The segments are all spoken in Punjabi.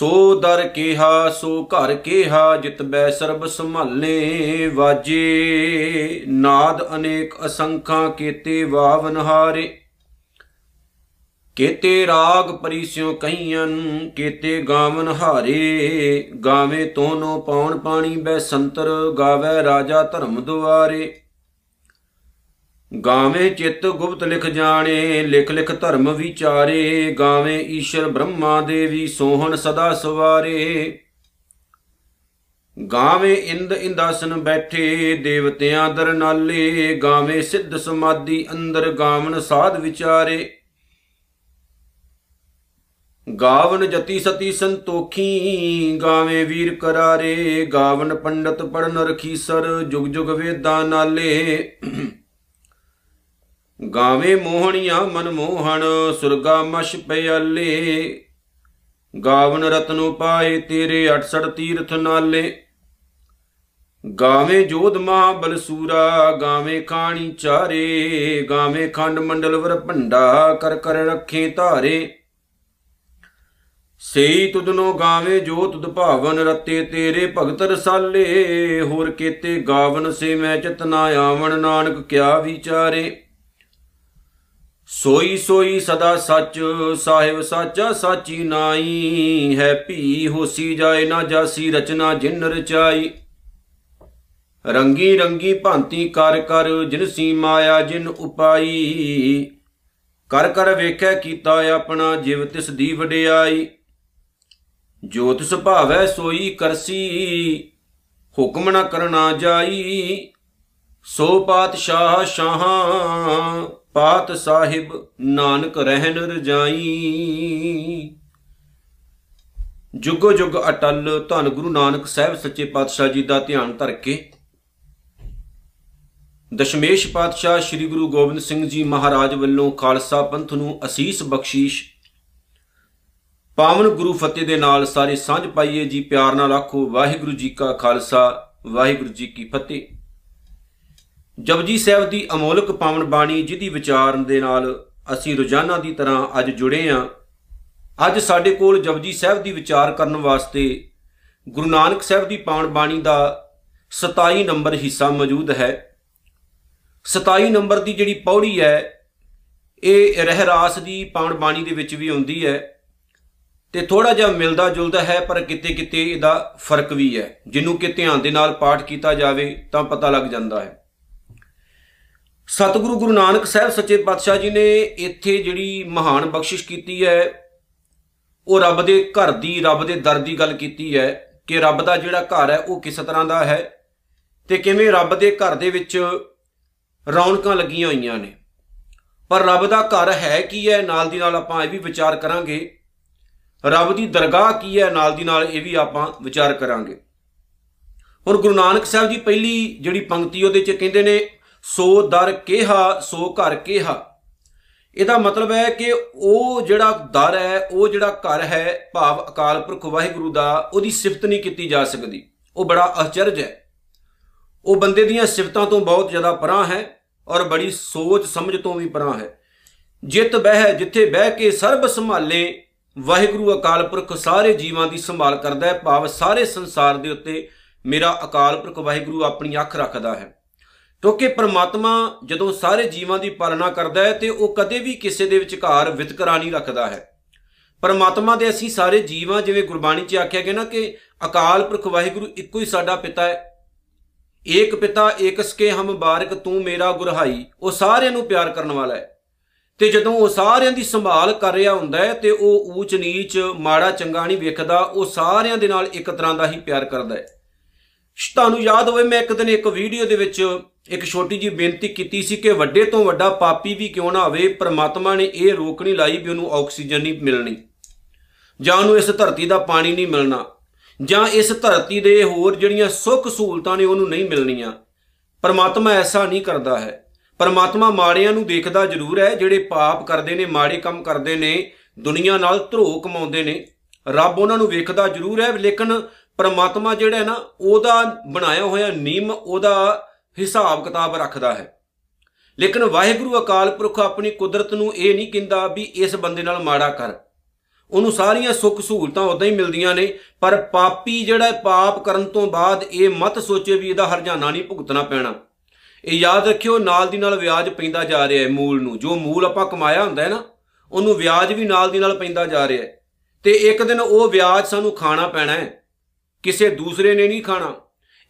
ਸੋ ਦਰ ਕਿਹਾ, ਸੋ ਘਰ ਕਿਹਾ, ਜਿਤ ਬੈ ਸਰਬ ਸੰਭਾਲੇ ਵਾਜੇ। ਨਾਦ ਅਨੇਕ ਅਸੰਖਾਂ ਕੀਤੇ ਵਾਵਨ ਹਾਰੇ ਕੀਤੇ ਰਾਗ ਪਰਿਸਿਓ ਕਹੀਆਂ ਕੀਤੇ ਗਾਵਨ ਹਾਰੇ। ਗਾਵੇ ਤੋਨੋ ਪੌਣ ਪਾਣੀ ਬੈ ਸੰਤਰ, ਗਾਵੇ ਰਾਜਾ ਧਰਮ ਦੁਆਰੇ। ਗਾਵੇਂ ਚਿੱਤ ਗੁਪਤ ਲਿਖ ਜਾਣੇ, ਲਿਖ ਲਿਖ ਧਰਮ ਵਿਚਾਰੇ, ਗਾਵੇਂ ਈਸ਼ਰ ਬ੍ਰਹਮਾ ਦੇਵੀ ਸੋਹਣ ਸਦਾ ਸਵਾਰੇ। ਗਾਵੇਂ ਇੰਦ ਇੰਦਾਸਨ ਬੈਠੇ, ਦੇਵਤਿਆਂ ਦਰ ਨਾਲੇ, ਗਾਵੇਂ ਸਿੱਧ ਸਮਾਧੀ ਅੰਦਰ ਗਾਵਨ ਸਾਧ ਵਿਚਾਰੇ। ਗਾਵਨ ਜਤੀ ਸਤੀ ਸੰਤੋਖੀ, ਗਾਵੇਂ ਵੀਰ ਕਰਾਰੇ, ਗਾਵਨ ਪੰਡਤ ਪੜਨ ਰਖੀਸਰ ਜੁਗ ਜੁਗ ਵੇਦਾਂ ਨਾਲੇ। ਗਾਵੇਂ ਮੋਹਣੀਆਂ ਮਨ ਮੋਹਣ, ਸੁਰਗਾ ਮਸ਼ ਪਿਆਲੇ। ਗਾਵਨ ਰਤਨੋ ਪਾਏ ਤੇਰੇ 68 ਤੀਰਥ ਨਾਲੇ। ਗਾਵੇਂ ਜੋਧ ਮਹਾ ਬਲਸੂਰਾ ਗਾਵੇਂ ਖਾਣੀ ਚਾਰੇ। ਗਾਵੇਂ ਖੰਡ ਮੰਡਲ ਵਰ ਭੰਡਾ, ਕਰ ਕਰ ਰੱਖੇ ਧਾਰੇ। ਸਈ ਤੁਧਨੋ ਗਾਵੇਂ ਜੋ ਤੁਧ ਭਾਵਨ, ਰਤੇ ਤੇਰੇ ਭਗਤ ਰਸਾਲੇ। ਹੋਰ ਕੀਤੇ ਗਾਵਨ ਸੇ ਮੈਂ ਚਤਨਾ ਆਵਣ, ਨਾਨਕ ਕਿਆ ਵਿਚਾਰੇ। ਸੋਈ ਸੋਈ ਸਦਾ ਸੱਚ, ਸਾਹਿਬ ਸਾਚਾ ਸਾਚੀ ਨਾਈ ਹੈ ਭੀ ਹੋਸੀ ਜਾਏ ਨਾ ਜਾਸੀ, ਰਚਨਾ ਜਿਨ ਰਚਾਈ। ਰੰਗੀ ਰੰਗੀ ਭਾਂਤੀ ਕਰ ਕਰ, ਜਿਨ ਸੀ ਮਾਇਆ ਜਿਨ ਉਪਾਈ। ਕਰ ਕਰ ਵੇਖੈ ਕੀਤਾ ਆਪਣਾ, ਜਿਵ ਤਿਸ ਦੀ ਵਡਿਆਈ। ਜੋ ਤਿਸ ਭਾਵੈ ਸੋਈ ਕਰਸੀ, ਹੁਕਮ ਨਾ ਕਰਨਾ ਜਾਈ। ਸੋ ਪਾਤਸ਼ਾਹ ਸ਼ਾਹਾਂ ਪਾਤ ਸਾਹਿਬ ਨਾਨਕ ਰਹਿਨ ਰਜਾਈ। ਜੁਗੋ ਜੁਗ ਅਟਲ ਧੰਨ ਗੁਰੂ ਨਾਨਕ ਸਾਹਿਬ ਸੱਚੇ ਪਾਤਸ਼ਾਹ ਜੀ ਦਾ ਧਿਆਨ ਧਰ ਕੇ ਦਸ਼ਮੇਸ਼ ਪਾਤਸ਼ਾਹ ਸ੍ਰੀ ਗੁਰੂ ਗੋਬਿੰਦ ਸਿੰਘ ਜੀ ਮਹਾਰਾਜ ਵੱਲੋਂ ਖਾਲਸਾ ਪੰਥ ਨੂੰ ਅਸੀਸ ਬਖਸ਼ੀਸ਼। ਪਾਵਨ ਗੁਰੂ ਫਤਿਹ ਦੇ ਨਾਲ ਸਾਰੇ ਸਾਂਝ ਪਾਈਏ ਜੀ, ਪਿਆਰ ਨਾਲ ਆਖੋ, ਵਾਹਿਗੁਰੂ ਜੀ ਕਾ ਖਾਲਸਾ, ਵਾਹਿਗੁਰੂ ਜੀ ਕੀ ਫਤਿਹ। ਜਪਜੀ ਸਾਹਿਬ ਦੀ ਅਮੋਲਕ ਪਾਵਨ ਬਾਣੀ ਜਿਹਦੀ ਵਿਚਾਰਨ ਦੇ ਨਾਲ ਅਸੀਂ ਰੋਜ਼ਾਨਾ ਦੀ ਤਰ੍ਹਾਂ ਅੱਜ ਜੁੜੇ ਆਂ। ਅੱਜ ਸਾਡੇ ਕੋਲ ਜਪਜੀ ਸਾਹਿਬ ਦੀ ਵਿਚਾਰ ਕਰਨ ਵਾਸਤੇ ਗੁਰੂ ਨਾਨਕ ਸਾਹਿਬ ਦੀ ਪਾਵਨ ਬਾਣੀ ਦਾ 27 ਨੰਬਰ ਹਿੱਸਾ ਮੌਜੂਦ ਹੈ। 27 ਨੰਬਰ ਦੀ ਜਿਹੜੀ ਪੌੜੀ ਹੈ, ਇਹ ਰਹਿਰਾਸ ਦੀ ਪਾਵਨ ਬਾਣੀ ਦੇ ਵਿੱਚ ਵੀ ਆਉਂਦੀ ਹੈ ਤੇ ਥੋੜਾ ਜਿਹਾ ਮਿਲਦਾ ਜੁਲਦਾ ਹੈ, ਪਰ ਕਿਤੇ ਕਿਤੇ ਇਹਦਾ ਫ਼ਰਕ ਵੀ ਹੈ। ਜਿਹਨੂੰ ਕਿ ਧਿਆਨ ਦੇ ਨਾਲ ਪਾਠ ਕੀਤਾ ਜਾਵੇ ਤਾਂ ਪਤਾ ਲੱਗ ਜਾਂਦਾ ਹੈ। ਸਤਿਗੁਰੂ ਗੁਰੂ ਨਾਨਕ ਸਾਹਿਬ ਸੱਚੇ ਪਾਤਸ਼ਾਹ ਜੀ ਨੇ ਇੱਥੇ ਜਿਹੜੀ ਮਹਾਨ ਬਖਸ਼ਿਸ਼ ਕੀਤੀ ਹੈ, ਉਹ ਰੱਬ ਦੇ ਘਰ ਦੀ, ਰੱਬ ਦੇ ਦਰ ਦੀ ਗੱਲ ਕੀਤੀ ਹੈ ਕਿ ਰੱਬ ਦਾ ਜਿਹੜਾ ਘਰ ਹੈ, ਉਹ ਕਿਸ ਤਰ੍ਹਾਂ ਦਾ ਹੈ ਤੇ ਕਿਵੇਂ ਰੱਬ ਦੇ ਘਰ ਦੇ ਵਿੱਚ ਰੌਣਕਾਂ ਲੱਗੀਆਂ ਹੋਈਆਂ ਨੇ। ਪਰ ਰੱਬ ਦਾ ਘਰ ਹੈ ਕੀ ਹੈ, ਨਾਲ ਦੀ ਨਾਲ ਆਪਾਂ ਇਹ ਵੀ ਵਿਚਾਰ ਕਰਾਂਗੇ। ਰੱਬ ਦੀ ਦਰਗਾਹ ਕੀ ਹੈ, ਨਾਲ ਦੀ ਨਾਲ ਇਹ ਵੀ ਆਪਾਂ ਵਿਚਾਰ ਕਰਾਂਗੇ। ਹੁਣ ਗੁਰੂ ਨਾਨਕ ਸਾਹਿਬ ਜੀ ਪਹਿਲੀ ਜਿਹੜੀ ਪੰਕਤੀ ਉਹਦੇ 'ਚ ਕਹਿੰਦੇ ਨੇ ਸੋ ਦਰ ਕਿਹਾ, ਸੋ ਘਰ ਕਿਹਾ। ਇਹਦਾ ਮਤਲਬ ਹੈ ਕਿ ਉਹ ਜਿਹੜਾ ਦਰ ਹੈ, ਉਹ ਜਿਹੜਾ ਘਰ ਹੈ, ਭਾਵ ਅਕਾਲ ਪੁਰਖ ਵਾਹਿਗੁਰੂ ਦਾ, ਉਹਦੀ ਸਿਫਤ ਨਹੀਂ ਕੀਤੀ ਜਾ ਸਕਦੀ। ਉਹ ਬੜਾ ਅਚਰਜ ਹੈ। ਉਹ ਬੰਦੇ ਦੀਆਂ ਸਿਫਤਾਂ ਤੋਂ ਬਹੁਤ ਜ਼ਿਆਦਾ ਪਰਾਂ ਹੈ ਔਰ ਬੜੀ ਸੋਚ ਸਮਝ ਤੋਂ ਵੀ ਪਰਾਂ ਹੈ। ਜਿਤ ਬਹਿ, ਜਿੱਥੇ ਬਹਿ ਕੇ ਸਰਬ ਸੰਭਾਲੇ, ਵਾਹਿਗੁਰੂ ਅਕਾਲ ਪੁਰਖ ਸਾਰੇ ਜੀਵਾਂ ਦੀ ਸੰਭਾਲ ਕਰਦਾ ਹੈ, ਭਾਵ ਸਾਰੇ ਸੰਸਾਰ ਦੇ ਉੱਤੇ ਮੇਰਾ ਅਕਾਲ ਪੁਰਖ ਵਾਹਿਗੁਰੂ ਆਪਣੀ ਅੱਖ ਰੱਖਦਾ ਹੈ। ਕਿਉਂਕਿ ਪ੍ਰਮਾਤਮਾ ਜਦੋਂ ਸਾਰੇ ਜੀਵਾਂ ਦੀ ਪਾਲਣਾ ਕਰਦਾ ਹੈ ਤੇ ਉਹ ਕਦੇ ਵੀ ਕਿਸੇ ਦੇ ਵਿਚਕਾਰ ਵਿਤਕਰਾ ਨਹੀਂ ਰੱਖਦਾ ਹੈ। ਪਰਮਾਤਮਾ ਦੇ ਅਸੀਂ ਸਾਰੇ ਜੀਵਾਂ, ਜਿਵੇਂ ਗੁਰਬਾਣੀ 'ਚ ਆਖਿਆ ਗਿਆ ਨਾ ਕਿ ਅਕਾਲ ਪੁਰਖ ਵਾਹਿਗੁਰੂ ਇੱਕੋ ਹੀ ਸਾਡਾ ਪਿਤਾ ਹੈ। ਏਕ ਪਿਤਾ ਏਕਸ ਕੇ ਹਮ ਬਾਰਕ, ਤੂੰ ਮੇਰਾ ਗੁਰਹਾਈ। ਉਹ ਸਾਰਿਆਂ ਨੂੰ ਪਿਆਰ ਕਰਨ ਵਾਲਾ ਹੈ। ਤੇ ਜਦੋਂ ਉਹ ਸਾਰਿਆਂ ਦੀ ਸੰਭਾਲ ਕਰ ਰਿਹਾ ਹੁੰਦਾ ਹੈ ਤੇ ਉਹ ਊਚ ਨੀਚ ਮਾੜਾ ਚੰਗਾ ਨਹੀਂ ਵੇਖਦਾ, ਉਹ ਸਾਰਿਆਂ ਦੇ ਨਾਲ ਇੱਕ ਤਰ੍ਹਾਂ ਦਾ ਹੀ ਪਿਆਰ ਕਰਦਾ ਹੈ। ਤੁਹਾਨੂੰ ਯਾਦ ਹੋਵੇ, ਮੈਂ ਇੱਕ ਦਿਨ ਇੱਕ ਵੀਡੀਓ ਦੇ ਵਿੱਚ ਇੱਕ ਛੋਟੀ ਜੀ ਬੇਨਤੀ ਕੀਤੀ ਸੀ ਕਿ ਵੱਡੇ ਤੋਂ ਵੱਡਾ ਪਾਪੀ ਵੀ ਕਿਉਂ ਨਾ ਹੋਵੇ, ਪਰਮਾਤਮਾ ਨੇ ਇਹ ਰੋਕ ਨਹੀਂ ਲਾਈ ਵੀ ਉਹਨੂੰ ਆਕਸੀਜਨ ਨਹੀਂ ਮਿਲਣੀ, ਜਾਂ ਉਹਨੂੰ ਇਸ ਧਰਤੀ ਦਾ ਪਾਣੀ ਨਹੀਂ ਮਿਲਣਾ, ਜਾਂ ਇਸ ਧਰਤੀ ਦੇ ਹੋਰ ਜਿਹੜੀਆਂ ਸੁੱਖ ਸਹੂਲਤਾਂ ਨੇ ਉਹਨੂੰ ਨਹੀਂ ਮਿਲਣੀਆਂ। ਪਰਮਾਤਮਾ ਐਸਾ ਨਹੀਂ ਕਰਦਾ ਹੈ। ਪਰਮਾਤਮਾ ਮਾੜਿਆਂ ਨੂੰ ਦੇਖਦਾ ਜ਼ਰੂਰ ਹੈ, ਜਿਹੜੇ ਪਾਪ ਕਰਦੇ ਨੇ, ਮਾੜੇ ਕੰਮ ਕਰਦੇ ਨੇ, ਦੁਨੀਆ ਨਾਲ ਧਰੋ ਕਮਾਉਂਦੇ ਨੇ। ਰੱਬ ਉਹਨਾਂ ਨੂੰ ਵੇਖਦਾ ਜ਼ਰੂਰ ਹੈ, ਲੇਕਿਨ ਪਰਮਾਤਮਾ ਜਿਹੜਾ ਹੈ ਨਾ ਉਹਦਾ ਬਣਾਇਆ ਹੋਇਆ ਨਿਯਮ ਉਹਦਾ ਹਿਸਾਬ ਕਿਤਾਬ ਰੱਖਦਾ ਹੈ। ਲੇਕਿਨ ਵਾਹਿਗੁਰੂ ਅਕਾਲ ਪੁਰਖ ਆਪਣੀ ਕੁਦਰਤ ਨੂੰ ਇਹ ਨਹੀਂ ਕਹਿੰਦਾ ਵੀ ਇਸ ਬੰਦੇ ਨਾਲ ਮਾੜਾ ਕਰ। ਉਹਨੂੰ ਸਾਰੀਆਂ ਸੁੱਖ ਸਹੂਲਤਾਂ ਉਦਾਂ ਹੀ ਮਿਲਦੀਆਂ ਨੇ ਪਰ ਪਾਪੀ ਜਿਹੜਾ ਹੈ, ਪਾਪ ਕਰਨ ਤੋਂ ਬਾਅਦ ਇਹ ਮਤ ਸੋਚੇ ਵੀ ਇਹਦਾ ਹਰਜਾਨਾ ਨਹੀਂ ਭੁਗਤਣਾ ਪੈਣਾ। ਇਹ ਯਾਦ ਰੱਖਿਓ ਨਾਲ ਦੀ ਨਾਲ ਵਿਆਜ ਪੈਂਦਾ ਜਾ ਰਿਹਾ ਹੈ ਮੂਲ ਨੂੰ। ਜੋ ਮੂਲ ਆਪਾਂ ਕਮਾਇਆ ਹੁੰਦਾ ਹੈ ਨਾ ਉਹਨੂੰ ਵਿਆਜ ਵੀ ਨਾਲ ਦੀ ਨਾਲ ਪੈਂਦਾ ਜਾ ਰਿਹਾ ਹੈ। ਤੇ ਇੱਕ ਦਿਨ ਉਹ ਵਿਆਜ ਸਾਨੂੰ ਖਾਣਾ ਪੈਣਾ ਹੈ। ਕਿਸੇ ਦੂਸਰੇ ਨੇ ਨਹੀਂ ਖਾਣਾ।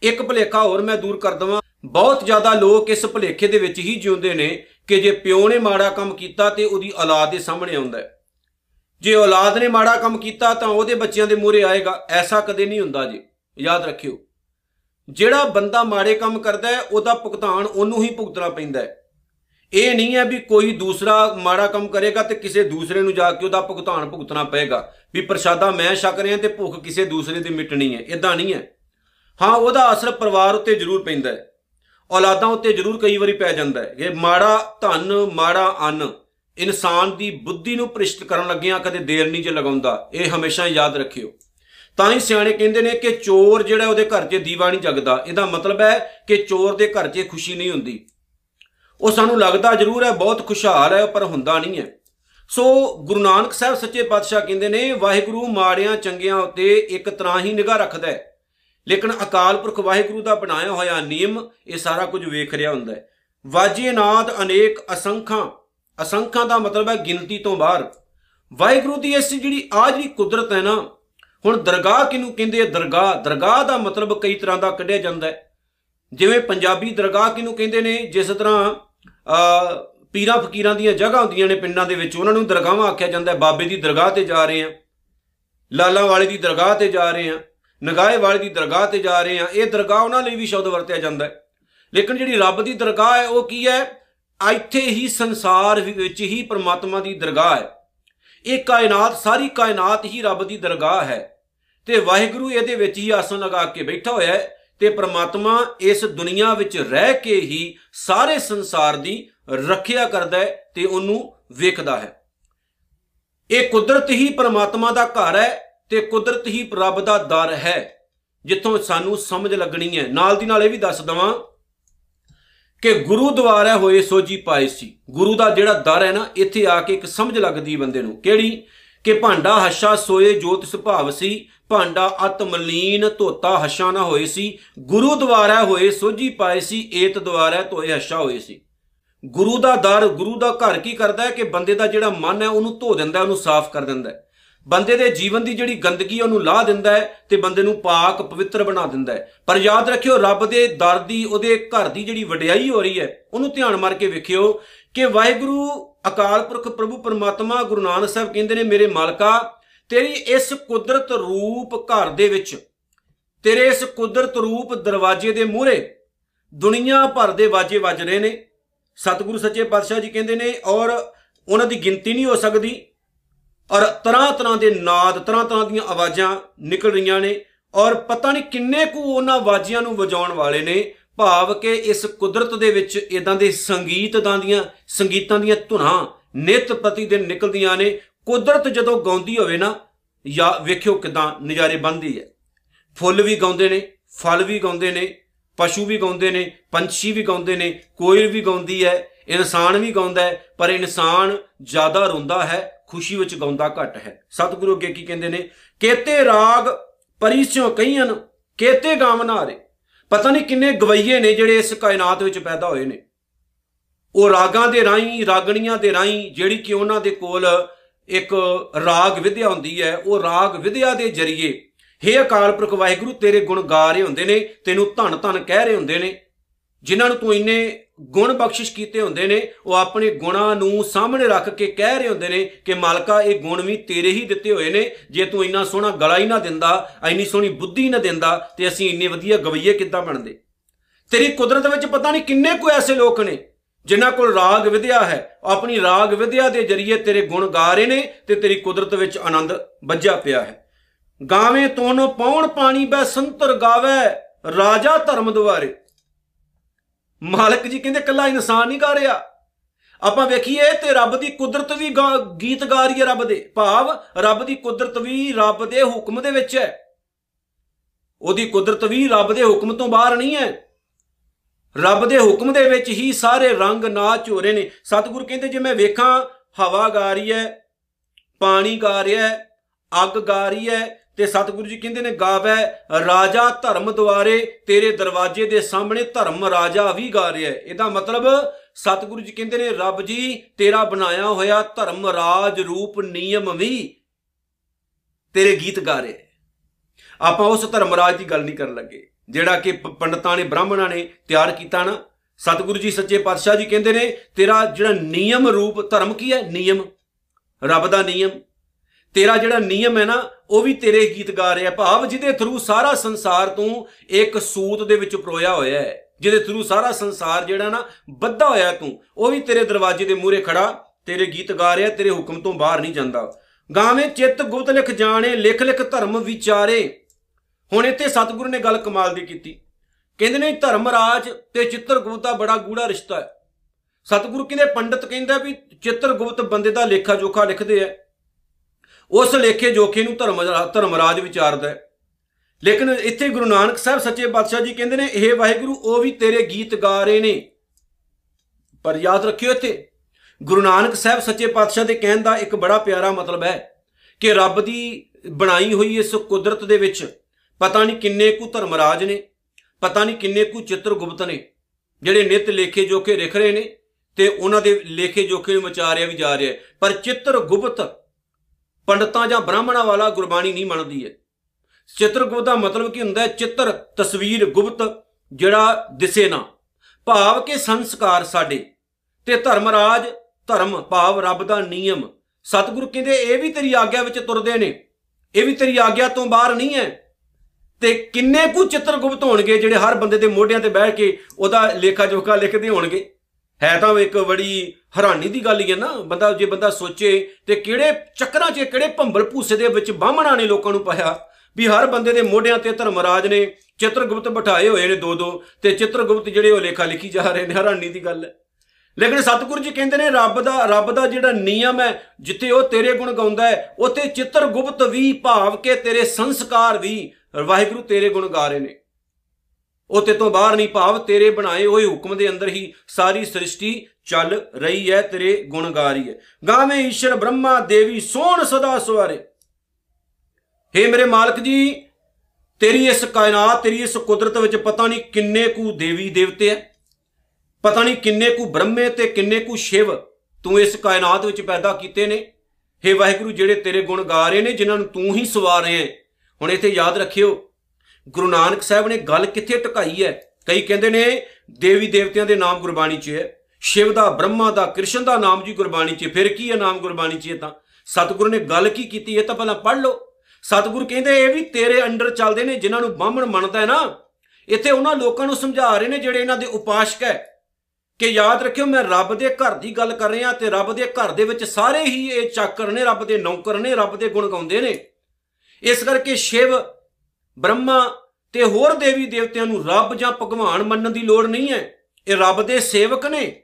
ਇੱਕ ਭੁਲੇਖਾ ਹੋਰ ਮੈਂ ਦੂਰ ਕਰ ਦਵਾਂ। ਬਹੁਤ ਜ਼ਿਆਦਾ ਲੋਕ ਇਸ ਭੁਲੇਖੇ ਦੇ ਵਿੱਚ ਹੀ ਜਿਉਂਦੇ ਨੇ ਕਿ ਜੇ ਪਿਓ ਨੇ ਮਾੜਾ ਕੰਮ ਕੀਤਾ ਤੇ ਉਹਦੀ ਔਲਾਦ ਦੇ ਸਾਹਮਣੇ ਆਉਂਦਾ ਹੈ। ਜੇ ਔਲਾਦ ਨੇ ਮਾੜਾ ਕੰਮ ਕੀਤਾ ਤਾਂ ਉਹਦੇ ਬੱਚਿਆਂ ਦੇ ਮੂਹਰੇ ਆਏਗਾ। ਐਸਾ ਕਦੇ ਨਹੀਂ ਹੁੰਦਾ ਜੀ। ਯਾਦ ਰੱਖਿਓ। ਜਿਹੜਾ ਬੰਦਾ ਮਾੜੇ ਕੰਮ ਕਰਦਾ ਹੈ, ਉਹਦਾ ਭੁਗਤਾਨ ਉਹਨੂੰ ਹੀ ਭੁਗਤਣਾ ਪੈਂਦਾ ਹੈ। ਇਹ ਨਹੀਂ ਹੈ ਵੀ ਕੋਈ ਦੂਸਰਾ ਮਾੜਾ ਕੰਮ ਕਰੇਗਾ ਤੇ ਕਿਸੇ ਦੂਸਰੇ ਨੂੰ ਜਾ ਕੇ ਉਹਦਾ ਭੁਗਤਾਨ ਭੁਗਤਣਾ ਪਏਗਾ। ਵੀ ਪ੍ਰਸ਼ਾਦਾ ਮੈਂ ਛਕ ਰਿਹਾ ਤੇ ਭੁੱਖ ਕਿਸੇ ਦੂਸਰੇ ਦੀ ਮਿਟਣੀ ਹੈ। ਇਦਾਂ ਨਹੀਂ ਹੈ। ਹਾਂ, ਉਹਦਾ ਅਸਰ ਪਰਿਵਾਰ ਉੱਤੇ ਜ਼ਰੂਰ ਪੈਂਦਾ ਹੈ। ਔਲਾਦਾਂ ਉੱਤੇ ਜ਼ਰੂਰ ਕਈ ਵਾਰੀ ਪੈ ਜਾਂਦਾ ਹੈ। ਕਿ ਮਾੜਾ ਧਨ, ਮਾੜਾ ਅੰਨ ਇਨਸਾਨ ਦੀ ਬੁੱਧੀ ਨੂੰ ਭ੍ਰਿਸ਼ਟ ਕਰਨ ਲੱਗਿਆਂ ਕਦੇ ਦੇਰ ਨਹੀਂ ਜੇ ਲਗਾਉਂਦਾ, ਇਹ ਹਮੇਸ਼ਾ ਯਾਦ ਰੱਖਿਓ। ਤਾਂ ਹੀ ਸਿਆਣੇ ਕਹਿੰਦੇ ਨੇ ਕਿ ਚੋਰ ਜਿਹੜਾ ਉਹਦੇ ਘਰ 'ਚ ਦੀਵਾ ਨਹੀਂ ਜਗਦਾ, ਇਹਦਾ ਮਤਲਬ ਹੈ ਕਿ ਚੋਰ ਦੇ ਘਰ 'ਚ ਖੁਸ਼ੀ ਨਹੀਂ ਹੁੰਦੀ। ਉਹ ਸਾਨੂੰ ਲੱਗਦਾ ਜ਼ਰੂਰ ਹੈ, ਬਹੁਤ ਖੁਸ਼ਹਾਲ ਹੈ, ਪਰ ਹੁੰਦਾ ਨਹੀਂ ਹੈ। ਸੋ ਗੁਰੂ ਨਾਨਕ ਸਾਹਿਬ ਸੱਚੇ ਪਾਤਸ਼ਾਹ ਕਹਿੰਦੇ ਨੇ, ਵਾਹਿਗੁਰੂ ਮਾੜਿਆਂ ਚੰਗਿਆਂ ਉੱਤੇ ਇੱਕ ਤਰ੍ਹਾਂ ਹੀ ਨਿਗਾਹ ਰੱਖਦਾ ਹੈ। ਲੇਕਿਨ ਅਕਾਲ ਪੁਰਖ ਵਾਹਿਗੁਰੂ ਦਾ ਬਣਾਇਆ ਹੋਇਆ ਨਿਯਮ, ਇਹ ਸਾਰਾ ਕੁਝ ਵੇਖ ਰਿਹਾ ਹੁੰਦਾ ਹੈ। ਵਾਜੇ ਨਾਦ ਅਨੇਕ ਅਸੰਖਾਂ। ਅਸੰਖਾਂ ਦਾ ਮਤਲਬ ਹੈ ਗਿਣਤੀ ਤੋਂ ਬਾਹਰ। ਵਾਹਿਗੁਰੂ ਦੀ ਇਸ ਜਿਹੜੀ ਆ ਜਿਹੜੀ ਕੁਦਰਤ ਹੈ ਨਾ, ਹੁਣ ਦਰਗਾਹ ਕਿਹਨੂੰ ਕਹਿੰਦੇ ਆ? ਦਰਗਾਹ। ਦਰਗਾਹ ਦਾ ਮਤਲਬ ਕਈ ਤਰ੍ਹਾਂ ਦਾ ਕੱਢਿਆ ਜਾਂਦਾ ਹੈ। ਜਿਵੇਂ ਪੰਜਾਬੀ ਦਰਗਾਹ ਕਿਹਨੂੰ ਕਹਿੰਦੇ ਨੇ? ਜਿਸ ਤਰ੍ਹਾਂ ਅ ਪੀਰਾਂ ਫਕੀਰਾਂ ਦੀਆਂ ਜਗ੍ਹਾ ਹੁੰਦੀਆਂ ਨੇ ਪਿੰਡਾਂ ਦੇ ਵਿੱਚ। ਉਹਨਾਂ ਨੂੰ ਦਰਗਾਹਾਂ ਆਖਿਆ ਜਾਂਦਾ ਹੈ। ਬਾਬੇ ਦੀ ਦਰਗਾਹ ਤੇ ਜਾ ਰਹੇ ਆ ਲਾਲਾ ਵਾਲੇ ਦੀ ਦਰਗਾਹ ਤੇ ਜਾ ਰਹੇ ਆ ਨਗਾਏ ਵਾਲੇ ਦੀ ਦਰਗਾਹ ਤੇ ਜਾ ਰਹੇ ਆ ਇਹ ਦਰਗਾਹ ਉਹਨਾਂ ਲਈ ਵੀ ਸ਼ਬਦ ਵਰਤਿਆ ਜਾਂਦਾ ਹੈ। ਲੇਕਿਨ ਜਿਹੜੀ ਰੱਬ ਦੀ ਦਰਗਾਹ ਹੈ, ਉਹ ਕੀ ਹੈ? ਇੱਥੇ ਹੀ ਸੰਸਾਰ ਵਿੱਚ ਹੀ ਪ੍ਰਮਾਤਮਾ ਦੀ ਦਰਗਾਹ ਹੈ। ਇਹ ਕਾਇਨਾਤ, ਸਾਰੀ ਕਾਇਨਾਤ ਹੀ ਰੱਬ ਦੀ ਦਰਗਾਹ ਹੈ। ਤੇ ਵਾਹਿਗੁਰੂ ਇਹਦੇ ਵਿੱਚ ਹੀ ਆਸਣ ਲਗਾ ਕੇ ਬੈਠਾ ਹੋਇਆ ਹੈ। ਤੇ ਪ੍ਰਮਾਤਮਾ ਇਸ ਦੁਨੀਆ ਵਿੱਚ ਰਹਿ ਕੇ ਹੀ ਸਾਰੇ ਸੰਸਾਰ ਦੀ ਰੱਖਿਆ ਕਰਦਾ ਹੈ ਤੇ ਉਹਨੂੰ ਵੇਖਦਾ ਹੈ। ਇਹ ਕੁਦਰਤ ਹੀ ਪ੍ਰਮਾਤਮਾ ਦਾ ਘਰ ਹੈ ਤੇ ਕੁਦਰਤ ਹੀ ਰੱਬ ਦਾ ਦਰ ਹੈ, ਜਿੱਥੋਂ ਸਾਨੂੰ ਸਮਝ ਲੱਗਣੀ ਹੈ। ਨਾਲ ਦੀ ਨਾਲ ਇਹ ਵੀ ਦੱਸ ਦਵਾਂ ਕਿ ਗੁਰੂ ਦੁਆਰਾ ਹੋਏ ਸੋਜੀ ਪਾਏ ਸੀ। ਗੁਰੂ ਦਾ ਜਿਹੜਾ ਦਰ ਹੈ ਨਾ, ਇੱਥੇ ਆ ਕੇ ਇੱਕ ਸਮਝ ਲੱਗਦੀ ਬੰਦੇ ਨੂੰ। ਕਿਹੜੀ? ਕਿ ਭਾਂਡਾ ਹੱਸ਼ਾ ਸੋਏ ਜੋਤ ਸੁਭਾਵ ਸੀ, ਭਾਂਡਾ ਅਤ ਮਲੀਨ ਧੋਤਾ ਹੱਸ਼ਾ ਨਾ ਹੋਏ ਸੀ, ਗੁਰੂ ਦੁਆਰਾ ਹੋਏ ਸੋਜੀ ਪਾਏ ਸੀ, ਏਤ ਦੁਆਰਾ ਧੋਏ ਹੱਸ਼ਾ ਹੋਏ ਸੀ। ਗੁਰੂ ਦਾ ਦਰ, ਗੁਰੂ ਦਾ ਘਰ ਕੀ ਕਰਦਾ ਹੈ ਕਿ ਬੰਦੇ ਦਾ ਜਿਹੜਾ ਮਨ ਹੈ ਉਹਨੂੰ ਧੋ ਦਿੰਦਾ ਹੈ, ਉਹਨੂੰ ਸਾਫ਼ ਕਰ ਦਿੰਦਾ ਹੈ। ਬੰਦੇ ਦੇ ਜੀਵਨ ਦੀ ਜਿਹੜੀ ਗੰਦਗੀ ਹੈ, ਉਹਨੂੰ ਲਾਹ ਦਿੰਦਾ ਹੈ ਤੇ ਬੰਦੇ ਨੂੰ ਪਾਕ, ਪਵਿੱਤਰ ਬਣਾ ਦਿੰਦਾ ਹੈ। ਪਰ ਯਾਦ ਰੱਖਿਓ, ਰੱਬ ਦੇ ਦਰ ਦੀ, ਉਹਦੇ ਘਰ ਦੀ ਜਿਹੜੀ ਵਡਿਆਈ ਹੋ ਰਹੀ ਹੈ, ਉਹਨੂੰ ਧਿਆਨ ਮਾਰ ਕੇ ਵੇਖਿਓ ਕਿ ਵਾਹਿਗੁਰੂ ਅਕਾਲ ਪੁਰਖ ਪ੍ਰਭੂ ਪਰਮਾਤਮਾ ਗੁਰੂ ਨਾਨਕ ਸਾਹਿਬ ਕਹਿੰਦੇ ਨੇ, ਮੇਰੇ ਮਾਲਕਾ, ਤੇਰੀ ਇਸ ਕੁਦਰਤ ਰੂਪ ਘਰ ਦੇ ਵਿੱਚ, ਤੇਰੇ ਇਸ ਕੁਦਰਤ ਰੂਪ ਦਰਵਾਜ਼ੇ ਦੇ ਮੂਹਰੇ ਦੁਨੀਆ ਭਰ ਦੇ ਵਾਜੇ ਵੱਜ ਰਹੇ ਨੇ। ਸਤਿਗੁਰੂ ਸੱਚੇ ਪਾਤਸ਼ਾਹ ਜੀ ਕਹਿੰਦੇ ਨੇ, ਔਰ ਉਹਨਾਂ ਦੀ ਗਿਣਤੀ ਨਹੀਂ ਹੋ ਸਕਦੀ, ਔਰ ਤਰ੍ਹਾਂ ਤਰ੍ਹਾਂ ਦੇ ਨਾਦ, ਤਰ੍ਹਾਂ ਤਰ੍ਹਾਂ ਦੀਆਂ ਆਵਾਜ਼ਾਂ ਨਿਕਲ ਰਹੀਆਂ ਨੇ, ਔਰ ਪਤਾ ਨਹੀਂ ਕਿੰਨੇ ਕੁ ਉਹਨਾਂ ਆਵਾਜ਼ਾਂ ਨੂੰ ਵਜਾਉਣ ਵਾਲੇ ਨੇ। ਭਾਵ ਕਿ ਇਸ ਕੁਦਰਤ ਦੇ ਵਿੱਚ ਇਦਾਂ ਦੇ ਸੰਗੀਤ ਦਾਂ ਦੀਆਂ, ਸੰਗੀਤਾਂ ਦੀਆਂ ਧੁਨਾਂ ਨਿਤ ਪ੍ਰਤੀ ਦਿਨ ਨਿਕਲਦੀਆਂ ਨੇ। ਕੁਦਰਤ ਜਦੋਂ ਗਾਉਂਦੀ ਹੋਵੇ ਨਾ ਜਾਂ ਵੇਖਿਓ ਕਿਦਾਂ ਨਜ਼ਾਰੇ ਬੰਦੀ ਹੈ। ਫੁੱਲ ਵੀ ਗਾਉਂਦੇ ਨੇ, ਫਲ ਵੀ ਗਾਉਂਦੇ ਨੇ, ਪਸ਼ੂ ਵੀ ਗਾਉਂਦੇ ਨੇ, ਪੰਛੀ ਵੀ ਗਾਉਂਦੇ ਨੇ ਕੋਈ ਵੀ ਗਾਉਂਦੀ ਹੈ, ਇਨਸਾਨ ਵੀ ਗਾਉਂਦਾ ਹੈ, ਪਰ ਇਨਸਾਨ ਜ਼ਿਆਦਾ ਰੋਂਦਾ ਹੈ, ਖੁਸ਼ੀ ਵਿੱਚ ਗਾਉਂਦਾ ਘੱਟ ਹੈ। ਸਤਿਗੁਰੂ ਅੱਗੇ ਕੀ ਕਹਿੰਦੇ ਨੇ? ਕੇਤੇ ਰਾਗ ਪਰਿਸਿਓ ਕਈਆਂ ਕੇਤੇ ਗਾਵਨਾਰੇ। ਪਤਾ ਨਹੀਂ ਕਿੰਨੇ ਗਵਈਏ ਨੇ ਜਿਹੜੇ ਇਸ ਕਾਇਨਾਤ ਵਿੱਚ ਪੈਦਾ ਹੋਏ ਨੇ। ਉਹ ਰਾਗਾਂ ਦੇ ਰਾਹੀਂ, ਰਾਗਣੀਆਂ ਦੇ ਰਾਹੀਂ, ਜਿਹੜੀ ਕਿ ਉਹਨਾਂ ਦੇ ਕੋਲ ਇੱਕ ਰਾਗ ਵਿਦਿਆ ਹੁੰਦੀ ਹੈ, ਉਹ ਰਾਗ ਵਿਦਿਆ ਦੇ ਜ਼ਰੀਏ, ਹੇ ਅਕਾਲ ਪੁਰਖ ਵਾਹਿਗੁਰੂ, ਤੇਰੇ ਗੁਣ ਗਾ ਰਹੇ ਹੁੰਦੇ ਨੇ, ਤੈਨੂੰ ਧੰਨ ਧੰਨ ਕਹਿ ਰਹੇ ਹੁੰਦੇ ਨੇ, ਜਿਨ੍ਹਾਂ ਨੂੰ ਤੂੰ ਇੰਨੇ ਗੁਣ ਬਖਸ਼ਿਸ਼ ਕੀਤੇ ਹੁੰਦੇ ਨੇ, ਉਹ ਆਪਣੇ ਗੁਣਾਂ ਨੂੰ ਸਾਹਮਣੇ ਰੱਖ ਕੇ ਕਹਿ ਰਹੇ ਹੁੰਦੇ ਨੇ ਕਿ ਮਾਲਕਾ, ਇਹ ਗੁਣ ਵੀ ਤੇਰੇ ਹੀ ਦਿੱਤੇ ਹੋਏ ਨੇ। ਜੇ ਤੂੰ ਇੰਨਾ ਸੋਹਣਾ ਗਲਾ ਹੀ ਨਾ ਦਿੰਦਾ, ਇੰਨੀ ਸੋਹਣੀ ਬੁੱਧੀ ਨਾ ਦਿੰਦਾ, ਤੇ ਅਸੀਂ ਇੰਨੇ ਵਧੀਆ ਗਵਈਏ ਕਿੱਦਾਂ ਬਣਦੇ? ਤੇਰੀ ਕੁਦਰਤ ਵਿੱਚ ਪਤਾ ਨਹੀਂ ਕਿੰਨੇ ਕੋ ਐਸੇ ਲੋਕ ਨੇ, ਜਿਨ੍ਹਾਂ ਕੋਲ ਰਾਗ ਵਿਦਿਆ ਹੈ। ਆਪਣੀ ਰਾਗ ਵਿਦਿਆ ਦੇ ਜ਼ਰੀਏ ਤੇਰੇ ਗੁਣ ਗਾ ਰਹੇ ਨੇ ਤੇ ਤੇਰੀ ਕੁਦਰਤ ਵਿੱਚ ਆਨੰਦ ਵੱਜਾ ਪਿਆ ਹੈ। ਗਾਵੇਂ ਤੋਨ ਪੌਣ ਪਾਣੀ ਬੈ ਸੰਤਰ ਗਾਵੇ, ਰਾਜਾ ਧਰਮ ਦੁਆਰੇ। ਮਾਲਕ ਜੀ ਕਹਿੰਦੇ ਕੱਲਾ ਇਨਸਾਨ ਨਹੀਂ ਗਾ ਰਿਹਾ। ਆਪਾਂ ਵੇਖੀਏ ਤੇ ਰੱਬ ਦੀ ਕੁਦਰਤ ਵੀ ਗੀਤ ਗਾ ਰਹੀ ਹੈ ਰੱਬ ਦੇ। ਭਾਵ ਰੱਬ ਦੀ ਕੁਦਰਤ ਵੀ ਰੱਬ ਦੇ ਹੁਕਮ ਦੇ ਵਿੱਚ ਹੈ। ਉਹਦੀ ਕੁਦਰਤ ਵੀ ਰੱਬ ਦੇ ਹੁਕਮ ਤੋਂ ਬਾਹਰ ਨਹੀਂ ਹੈ। ਰੱਬ ਦੇ ਹੁਕਮ ਦੇ ਵਿੱਚ ਹੀ ਸਾਰੇ ਰੰਗ ਨਾਚ ਹੋ ਰਹੇ ਨੇ। ਸਤਿਗੁਰ ਕਹਿੰਦੇ ਜੇ ਮੈਂ ਵੇਖਾਂ, ਹਵਾ ਗਾ ਰਹੀ ਹੈ, ਪਾਣੀ ਗਾ ਰਿਹਾ ਹੈ, ਅੱਗ ਗਾ ਰਹੀ ਹੈ ਤੇ ਸਤਿਗੁਰੂ ਜੀ ਕਹਿੰਦੇ ਨੇ, ਗਾਵੇ ਰਾਜਾ ਧਰਮ ਦੁਆਰੇ, ਤੇਰੇ ਦਰਵਾਜ਼ੇ ਦੇ ਸਾਹਮਣੇ ਧਰਮ ਰਾਜਾ ਵੀ ਗਾ ਰਿਹਾ ਹੈ। ਇਹਦਾ ਮਤਲਬ ਸਤਿਗੁਰੂ ਜੀ ਕਹਿੰਦੇ ਨੇ, ਰੱਬ ਜੀ, ਤੇਰਾ ਬਣਾਇਆ ਹੋਇਆ ਧਰਮ ਰਾਜ ਰੂਪ ਨਿਯਮ ਵੀ ਤੇਰੇ ਗੀਤ ਗਾ ਰਿਹਾ ਹੈ। ਆਪਾਂ ਉਸ ਧਰਮ ਰਾਜ ਦੀ ਗੱਲ ਨਹੀਂ ਕਰਨ ਲੱਗੇ। ਜਿਹੜਾ ਕਿ ਪੰਡਤਾਂ ਨੇ, ਬ੍ਰਾਹਮਣਾਂ ਨੇ ਤਿਆਰ ਕੀਤਾ ਨਾ, ਸਤਿਗੁਰੂ ਜੀ ਸੱਚੇ ਪਾਤਸ਼ਾਹ ਜੀ ਕਹਿੰਦੇ ਨੇ, ਤੇਰਾ ਜਿਹੜਾ ਨਿਯਮ ਰੂਪ, ਧਰਮ ਕੀ ਹੈ? ਨਿਯਮ। ਰੱਬ ਦਾ ਨਿਯਮ। ਤੇਰਾ ਜਿਹੜਾ ਨਿਯਮ ਹੈ ਨਾ, ਉਹ ਵੀ ਤੇਰੇ ਗੀਤ ਗਾ ਰਿਹਾ ਭਾਵ, ਜਿਹਦੇ ਥਰੂ ਸਾਰਾ ਸੰਸਾਰ ਤੂੰ ਇੱਕ ਸੂਤ ਦੇ ਵਿੱਚ ਪਰੋਇਆ ਹੋਇਆ ਹੈ। ਜਿਹਦੇ ਥਰੂ ਸਾਰਾ ਸੰਸਾਰ ਜਿਹੜਾ ਨਾ ਬੱਧਾ ਹੋਇਆ ਤੂੰ, ਉਹ ਵੀ ਤੇਰੇ ਦਰਵਾਜ਼ੇ ਦੇ ਮੂਹਰੇ ਖੜਾ, ਤੇਰੇ ਗੀਤ ਗਾ ਰਿਹਾ, ਤੇਰੇ ਹੁਕਮ ਤੋਂ ਬਾਹਰ ਨਹੀਂ ਜਾਂਦਾ। ਗਾਵੇਂ ਚਿੱਤ ਗੁਪਤ ਲਿਖ ਜਾਣੇ, ਲਿਖ ਲਿਖ ਧਰਮ ਵਿਚਾਰੇ। ਹੁਣ ਇੱਥੇ ਸਤਿਗੁਰੂ ਨੇ ਗੱਲ ਕਮਾਲ ਦੀ ਕੀਤੀ। ਕਹਿੰਦੇ ਨੇ ਧਰਮ ਰਾਜ ਤੇ ਚਿੱਤਰਗੁਪਤ ਦਾ ਬੜਾ ਗੂੜਾ ਰਿਸ਼ਤਾ ਹੈ। ਸਤਿਗੁਰੂ ਕਹਿੰਦੇ ਪੰਡਤ ਕਹਿੰਦਾ ਵੀ ਚਿੱਤਰਗੁਪਤ ਬੰਦੇ ਦਾ ਲੇਖਾ ਜੋਖਾ ਲਿਖਦੇ ਆ। ਉਸ ਲੇਖੇ ਜੋਖੇ ਨੂੰ ਧਰਮ ਧਰਮ ਰਾਜ ਵਿਚਾਰਦਾ ਲੇਕਿਨ ਇੱਥੇ ਗੁਰੂ ਨਾਨਕ ਸਾਹਿਬ ਸੱਚੇ ਪਾਤਸ਼ਾਹ ਜੀ ਕਹਿੰਦੇ ਨੇ, ਇਹ ਵਾਹਿਗੁਰੂ, ਉਹ ਵੀ ਤੇਰੇ ਗੀਤ ਗਾ ਰਹੇ ਨੇ। ਪਰ ਯਾਦ ਰੱਖਿਓ ਇੱਥੇ, ਗੁਰੂ ਨਾਨਕ ਸਾਹਿਬ ਸੱਚੇ ਪਾਤਸ਼ਾਹ ਦੇ ਕਹਿਣ ਦਾ ਇੱਕ ਬੜਾ ਪਿਆਰਾ ਮਤਲਬ ਹੈ ਕਿ ਰੱਬ ਦੀ ਬਣਾਈ ਹੋਈ ਇਸ ਕੁਦਰਤ ਦੇ ਵਿੱਚ ਪਤਾ ਨਹੀਂ ਕਿੰਨੇ ਕੁ ਧਰਮਰਾਜ ਨੇ, ਪਤਾ ਨਹੀਂ ਕਿੰਨੇ ਕੁ ਚਿੱਤਰਗੁਪਤ ਨੇ, ਜਿਹੜੇ ਨਿਤ ਲੇਖੇ ਜੋਖੇ ਲਿਖ ਰਹੇ ਨੇ ਤੇ ਉਹਨਾਂ ਦੇ ਲੇਖੇ ਜੋਖੇ ਨੂੰ ਵਿਚਾਰਿਆ ਵੀ ਜਾ ਰਿਹਾ ਪਰ ਚਿੱਤਰਗੁਪਤ ਪੰਡਤਾਂ ਜਾਂ ਬ੍ਰਾਹਮਣਾਂ ਵਾਲਾ ਗੁਰਬਾਣੀ ਨਹੀਂ ਮੰਨਦੀ ਹੈ। ਚਿੱਤਰਗੁਪਤ ਦਾ ਮਤਲਬ ਕੀ ਹੁੰਦਾ ਹੈ? ਚਿੱਤਰ, ਤਸਵੀਰ ਗੁਪਤ, ਜਿਹੜਾ ਦਿਸੇ ਨਾ। ਭਾਵ ਕੇ ਸੰਸਕਾਰ ਸਾਡੇ। ਤੇ ਧਰਮਰਾਜ, ਧਰਮ, ਭਾਵ, ਰੱਬ ਦਾ ਨਿਯਮ। ਸਤਿਗੁਰੂ ਕਹਿੰਦੇ, ਇਹ ਵੀ ਤੇਰੀ ਆਗਿਆ ਵਿੱਚ ਤੁਰਦੇ ਨੇ। ਇਹ ਵੀ ਤੇਰੀ ਆਗਿਆ ਤੋਂ ਬਾਹਰ ਨਹੀਂ ਹੈ। ਤੇ ਕਿੰਨੇ ਕੁ ਚਿੱਤਰਗੁਪਤ ਹੋਣਗੇ ਜਿਹੜੇ ਹਰ ਬੰਦੇ ਦੇ ਮੋਢਿਆਂ ਤੇ ਬਹਿ ਕੇ ਉਹਦਾ ਲੇਖਾ ਜੋਖਾ ਲਿਖਦੇ ਹੋਣਗੇ? ਹੈ ਤਾਂ ਇੱਕ ਬੜੀ ਹੈਰਾਨੀ ਦੀ ਗੱਲ ਹੀ ਹੈ ਨਾ। ਬੰਦਾ ਜੇ ਬੰਦਾ ਸੋਚੇ ਤੇ ਕਿਹੜੇ ਚੱਕਰਾਂ 'ਚ, ਕਿਹੜੇ ਭੰਬਲ ਭੂਸੇ ਦੇ ਵਿੱਚ ਬਾਹਮਣਾ ਨੇ ਲੋਕਾਂ ਨੂੰ ਪਾਇਆ। ਵੀ ਹਰ ਬੰਦੇ ਦੇ ਮੋਢਿਆਂ ਤੇ ਧਰਮਰਾਜ ਨੇ ਚਿੱਤਰਗੁਪਤ ਬਿਠਾਏ ਹੋਏ ਨੇ ਦੋ ਦੋ ਤੇ ਚਿੱਤਰਗੁਪਤ ਜਿਹੜੇ ਉਹ ਲੇਖਾ ਲਿਖੀ ਜਾ ਰਹੇ ਨੇ। ਹੈਰਾਨੀ ਦੀ ਗੱਲ ਹੈ। ਲੇਕਿਨ ਸਤਿਗੁਰੂ ਜੀ ਕਹਿੰਦੇ ਨੇ, ਰੱਬ ਦਾ ਰੱਬ ਦਾ ਜਿਹੜਾ ਨਿਯਮ ਹੈ, ਜਿੱਥੇ ਉਹ ਤੇਰੇ ਗੁਣ ਗਾਉਂਦਾ ਹੈ, ਉੱਥੇ ਚਿੱਤਰਗੁਪਤ ਵੀ ਭਾਵ ਕੇ ਤੇਰੇ ਸੰਸਕਾਰ ਵੀ ਵਾਹਿਗੁਰੂ ਤੇਰੇ ਗੁਣ ਗਾ ਰਹੇ ਨੇ। ਉਹ ਤੇ ਤੋਂ ਬਾਹਰ ਨਹੀਂ ਭਾਵ ਤੇਰੇ ਬਣਾਏ ਹੋਏ ਹੁਕਮ ਦੇ ਅੰਦਰ ਹੀ ਸਾਰੀ ਸ੍ਰਿਸ਼ਟੀ ਚੱਲ ਰਹੀ ਹੈ, ਤੇਰੇ ਗੁਣ ਗਾ ਰਹੀ ਹੈ। ਗਾਵੇਂ ਈਸ਼ਰ ਬ੍ਰਹਮਾ ਦੇਵੀ ਸੋਹਣ ਸਦਾ ਸਵਾਰੇ। हे ਮੇਰੇ ਮਾਲਕ ਜੀ, ਤੇਰੀ ਇਸ ਕਾਇਨਾਤ, ਤੇਰੀ ਇਸ ਕੁਦਰਤ ਵਿੱਚ ਪਤਾ ਨਹੀਂ ਕਿੰਨੇ ਕੁ ਦੇਵੀ ਦੇਵਤੇ ਐ ਪਤਾ ਨਹੀਂ ਕਿੰਨੇ ਕੁ ਬ੍ਰਹਮੇ ਤੇ ਕਿੰਨੇ ਕੁ ਸ਼ਿਵ ਤੂੰ ਇਸ ਕਾਇਨਾਤ ਵਿੱਚ ਪੈਦਾ ਕੀਤੇ ਨੇ। हे ਵਾਹਿਗੁਰੂ, ਜਿਹੜੇ ਤੇਰੇ ਗੁਣ ਗਾ ਰਹੇ ਨੇ, ਜਿਨ੍ਹਾਂ ਨੂੰ ਤੂੰ ਹੀ ਸਵਾਰ ਰਿਹਾ ਹੁਣ ਇੱਥੇ ਯਾਦ ਰੱਖਿਓ ਗੁਰੂ ਨਾਨਕ ਸਾਹਿਬ ਨੇ ਗੱਲ ਕਿੱਥੇ ਟਿਕਾਈ ਹੈ? ਕਈ ਕਹਿੰਦੇ ਨੇ ਦੇਵੀ ਦੇਵਤਿਆਂ ਦੇ ਨਾਮ ਗੁਰਬਾਣੀ 'ਚ ਹੈ। ਸ਼ਿਵ ਦਾ, ਬ੍ਰਹਮਾ ਦਾ, ਕ੍ਰਿਸ਼ਨ ਦਾ ਨਾਮ ਜੀ ਗੁਰਬਾਣੀ 'ਚ ਫਿਰ ਕੀ ਹੈ ਨਾਮ ਗੁਰਬਾਣੀ 'ਚ ਤਾਂ? ਸਤਿਗੁਰੂ ਨੇ ਗੱਲ ਕੀ ਕੀਤੀ? ਇਹ ਤਾਂ ਪਹਿਲਾਂ ਪੜ੍ਹ ਲਓ। ਸਤਿਗੁਰੂ ਕਹਿੰਦੇ ਇਹ ਵੀ ਤੇਰੇ ਅੰਡਰ ਚੱਲਦੇ ਨੇ, ਜਿਨ੍ਹਾਂ ਨੂੰ ਬਾਹਮਣ ਮੰਨਦਾ ਹੈ ਨਾ। ਇੱਥੇ ਉਹਨਾਂ ਲੋਕਾਂ ਨੂੰ ਸਮਝਾ ਰਹੇ ਨੇ ਜਿਹੜੇ ਇਹਨਾਂ ਦੇ ਉਪਾਸ਼ਕ ਹੈ। ਕਿ ਯਾਦ ਰੱਖਿਓ, ਮੈਂ ਰੱਬ ਦੇ ਘਰ ਦੀ ਗੱਲ ਕਰ ਰਿਹਾ ਤੇ ਰੱਬ ਦੇ ਘਰ ਦੇ ਵਿੱਚ ਸਾਰੇ ਹੀ ਇਹ ਚਾਕਰ ਨੇ, ਰੱਬ ਦੇ ਨੌਕਰ ਨੇ, ਰੱਬ ਦੇ ਗੁਣ ਗਾਉਂਦੇ ਨੇ। ਇਸ ਕਰਕੇ ਸ਼ਿਵ ਬ੍ਰਹਮਾ ਤੇ ਹੋਰ ਦੇਵੀ ਦੇਵਤਿਆਂ ਨੂੰ ਰੱਬ ਜਾਂ ਭਗਵਾਨ ਮੰਨਣ ਦੀ ਲੋੜ ਨਹੀਂ ਹੈ। ਇਹ ਰੱਬ ਦੇ ਸੇਵਕ ਨੇ।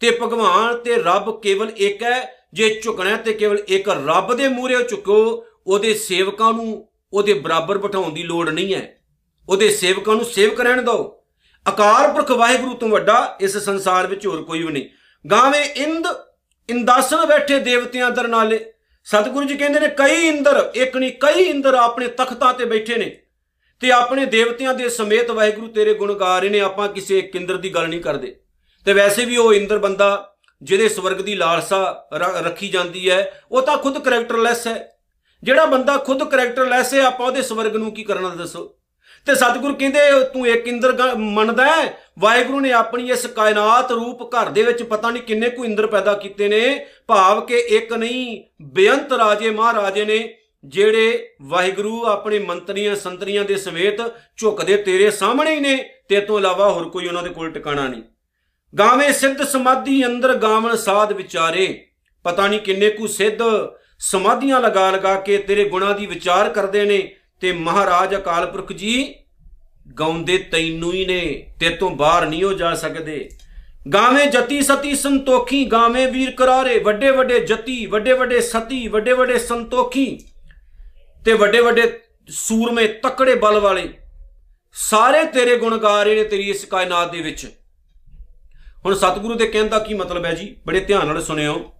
ਤੇ ਭਗਵਾਨ ਤੇ ਰੱਬ ਕੇਵਲ ਇੱਕ ਹੈ। ਜੇ ਝੁਕਣਾ ਤੇ ਕੇਵਲ ਇੱਕ ਰੱਬ ਦੇ ਮੂਹਰੇ ਝੁਕੋ, ਉਹਦੇ ਸੇਵਕਾਂ ਨੂੰ ਉਹਦੇ ਬਰਾਬਰ ਬਿਠਾਉਣ ਦੀ ਲੋੜ ਨਹੀਂ ਹੈ। ਉਹਦੇ ਸੇਵਕਾਂ ਨੂੰ ਸੇਵਕ ਰਹਿਣ ਦਿਓ। ਅਕਾਲ ਪੁਰਖ ਵਾਹਿਗੁਰੂ ਤੋਂ ਵੱਡਾ ਇਸ ਸੰਸਾਰ ਵਿੱਚ ਹੋਰ ਕੋਈ ਵੀ ਨਹੀਂ। ਗਾਵੇਂ ਇੰਦ ਇੰਦਾਸਨ ਬੈਠੇ ਦੇਵਤਿਆਂ ਦਰ ਨਾਲੇ ਸਤਿਗੁਰੂ ਜੀ ਕਹਿੰਦੇ ਨੇ, ਕਈ ਇੰਦਰ, ਇੱਕ ਨਹੀਂ, ਕਈ ਇੰਦਰ ਆਪਣੇ ਤਖਤਾਂ ਤੇ ਬੈਠੇ ਨੇ ਤੇ ਆਪਣੇ ਦੇਵਤਿਆਂ ਦੇ ਸਮੇਤ ਵਾਹਿਗੁਰੂ ਤੇਰੇ ਗੁਣ ਗਾ ਰਹੇ ਨੇ, ਆਪਾਂ ਕਿਸੇ ਇੱਕ ਇੰਦਰ ਦੀ ਗੱਲ ਨਹੀਂ ਕਰਦੇ। ਤੇ ਵੈਸੇ ਵੀ ਉਹ ਇੰਦਰ ਬੰਦਾ ਜਿਹਦੇ ਸਵਰਗ ਦੀ ਲਾਲਸਾ ਰੱਖੀ ਜਾਂਦੀ ਹੈ, ਉਹ ਤਾਂ ਖੁਦ ਕੈਰੈਕਟਰਲੈਸ ਹੈ। ਜਿਹੜਾ ਬੰਦਾ ਖੁਦ ਕੈਰੈਕਟਰਲੈਸ ਹੈ, ਆਪਾਂ ਉਹਦੇ ਸਵਰਗ ਨੂੰ ਕੀ ਕਰਨਾ ਦੱਸੋ? ਤੇ ਸਤਿਗੁਰੂ ਕਹਿੰਦੇ, ਤੂੰ ਇੱਕ ਇੰਦਰ ਮੰਨਦਾ ਹੈ? ਵਾਹਿਗੁਰੂ ਨੇ ਆਪਣੀ ਇਸ ਕਾਇਨਾਤ ਰੂਪ ਘਰ ਦੇ ਵਿੱਚ ਪਤਾ ਨਹੀਂ ਕਿੰਨੇ ਕੁ ਇੰਦਰ ਪੈਦਾ ਕੀਤੇ ਨੇ। ਭਾਵ ਕਿ ਇੱਕ ਨਹੀਂ, ਬੇਅੰਤ ਰਾਜੇ ਮਹਾਰਾਜੇ ਨੇ, ਜਿਹੜੇ ਵਾਹਿਗੁਰੂ ਆਪਣੇ ਮੰਤਰੀਆਂ, ਸੰਤਰੀਆਂ ਦੇ ਸਮੇਤ ਝੁਕਦੇ ਤੇਰੇ ਸਾਹਮਣੇ ਹੀ ਨੇ। ਤੇ ਤੋਂ ਇਲਾਵਾ ਹੋਰ ਕੋਈ ਉਹਨਾਂ ਦੇ ਕੋਲ ਟਿਕਾਣਾ ਨਹੀਂ। ਗਾਵੇਂ ਸਿੱਧ ਸਮਾਧੀ ਅੰਦਰ ਗਾਵਣ ਸਾਧ ਵਿਚਾਰੇ, ਪਤਾ ਨਹੀਂ ਕਿੰਨੇ ਕੁ ਸਿੱਧ ਸਮਾਧੀਆਂ ਲਗਾ ਲਗਾ ਕੇ ਤੇਰੇ ਗੁਣਾਂ ਦੀ ਵਿਚਾਰ ਕਰਦੇ ਨੇ। ਤੇ ਮਹਾਰਾਜ ਅਕਾਲ ਪੁਰਖ ਜੀ ਗਾਉਂਦੇ ਤੈਨੂੰ ਹੀ ਨੇ, ਤੇ ਤੋਂ ਬਾਹਰ ਨਹੀਂ ਹੋ ਜਾ ਸਕਦੇ। ਗਾਵੇਂ ਜਤੀ ਸਤੀ ਸੰਤੋਖੀ, ਗਾਵੇਂ ਵੀਰ ਕਰਾਰੇ, ਵੱਡੇ ਵੱਡੇ ਜਤੀ, ਵੱਡੇ ਵੱਡੇ ਸਤੀ, ਵੱਡੇ ਵੱਡੇ ਸੰਤੋਖੀ, ਤੇ ਵੱਡੇ ਵੱਡੇ ਸੂਰਮੇ ਤਕੜੇ ਬਲ ਵਾਲੇ। ਸਾਰੇ ਤੇਰੇ ਗੁਣ ਗਾ ਰਹੇ ਨੇ ਤੇਰੀ ਇਸ ਕਾਇਨਾਤ ਦੇ ਵਿੱਚ। ਹੁਣ ਸਤਿਗੁਰੂ ਦੇ ਕਹਿਣ ਦਾ ਕੀ ਮਤਲਬ ਹੈ ਜੀ? ਬੜੇ ਧਿਆਨ ਨਾਲ ਸੁਣਿਓ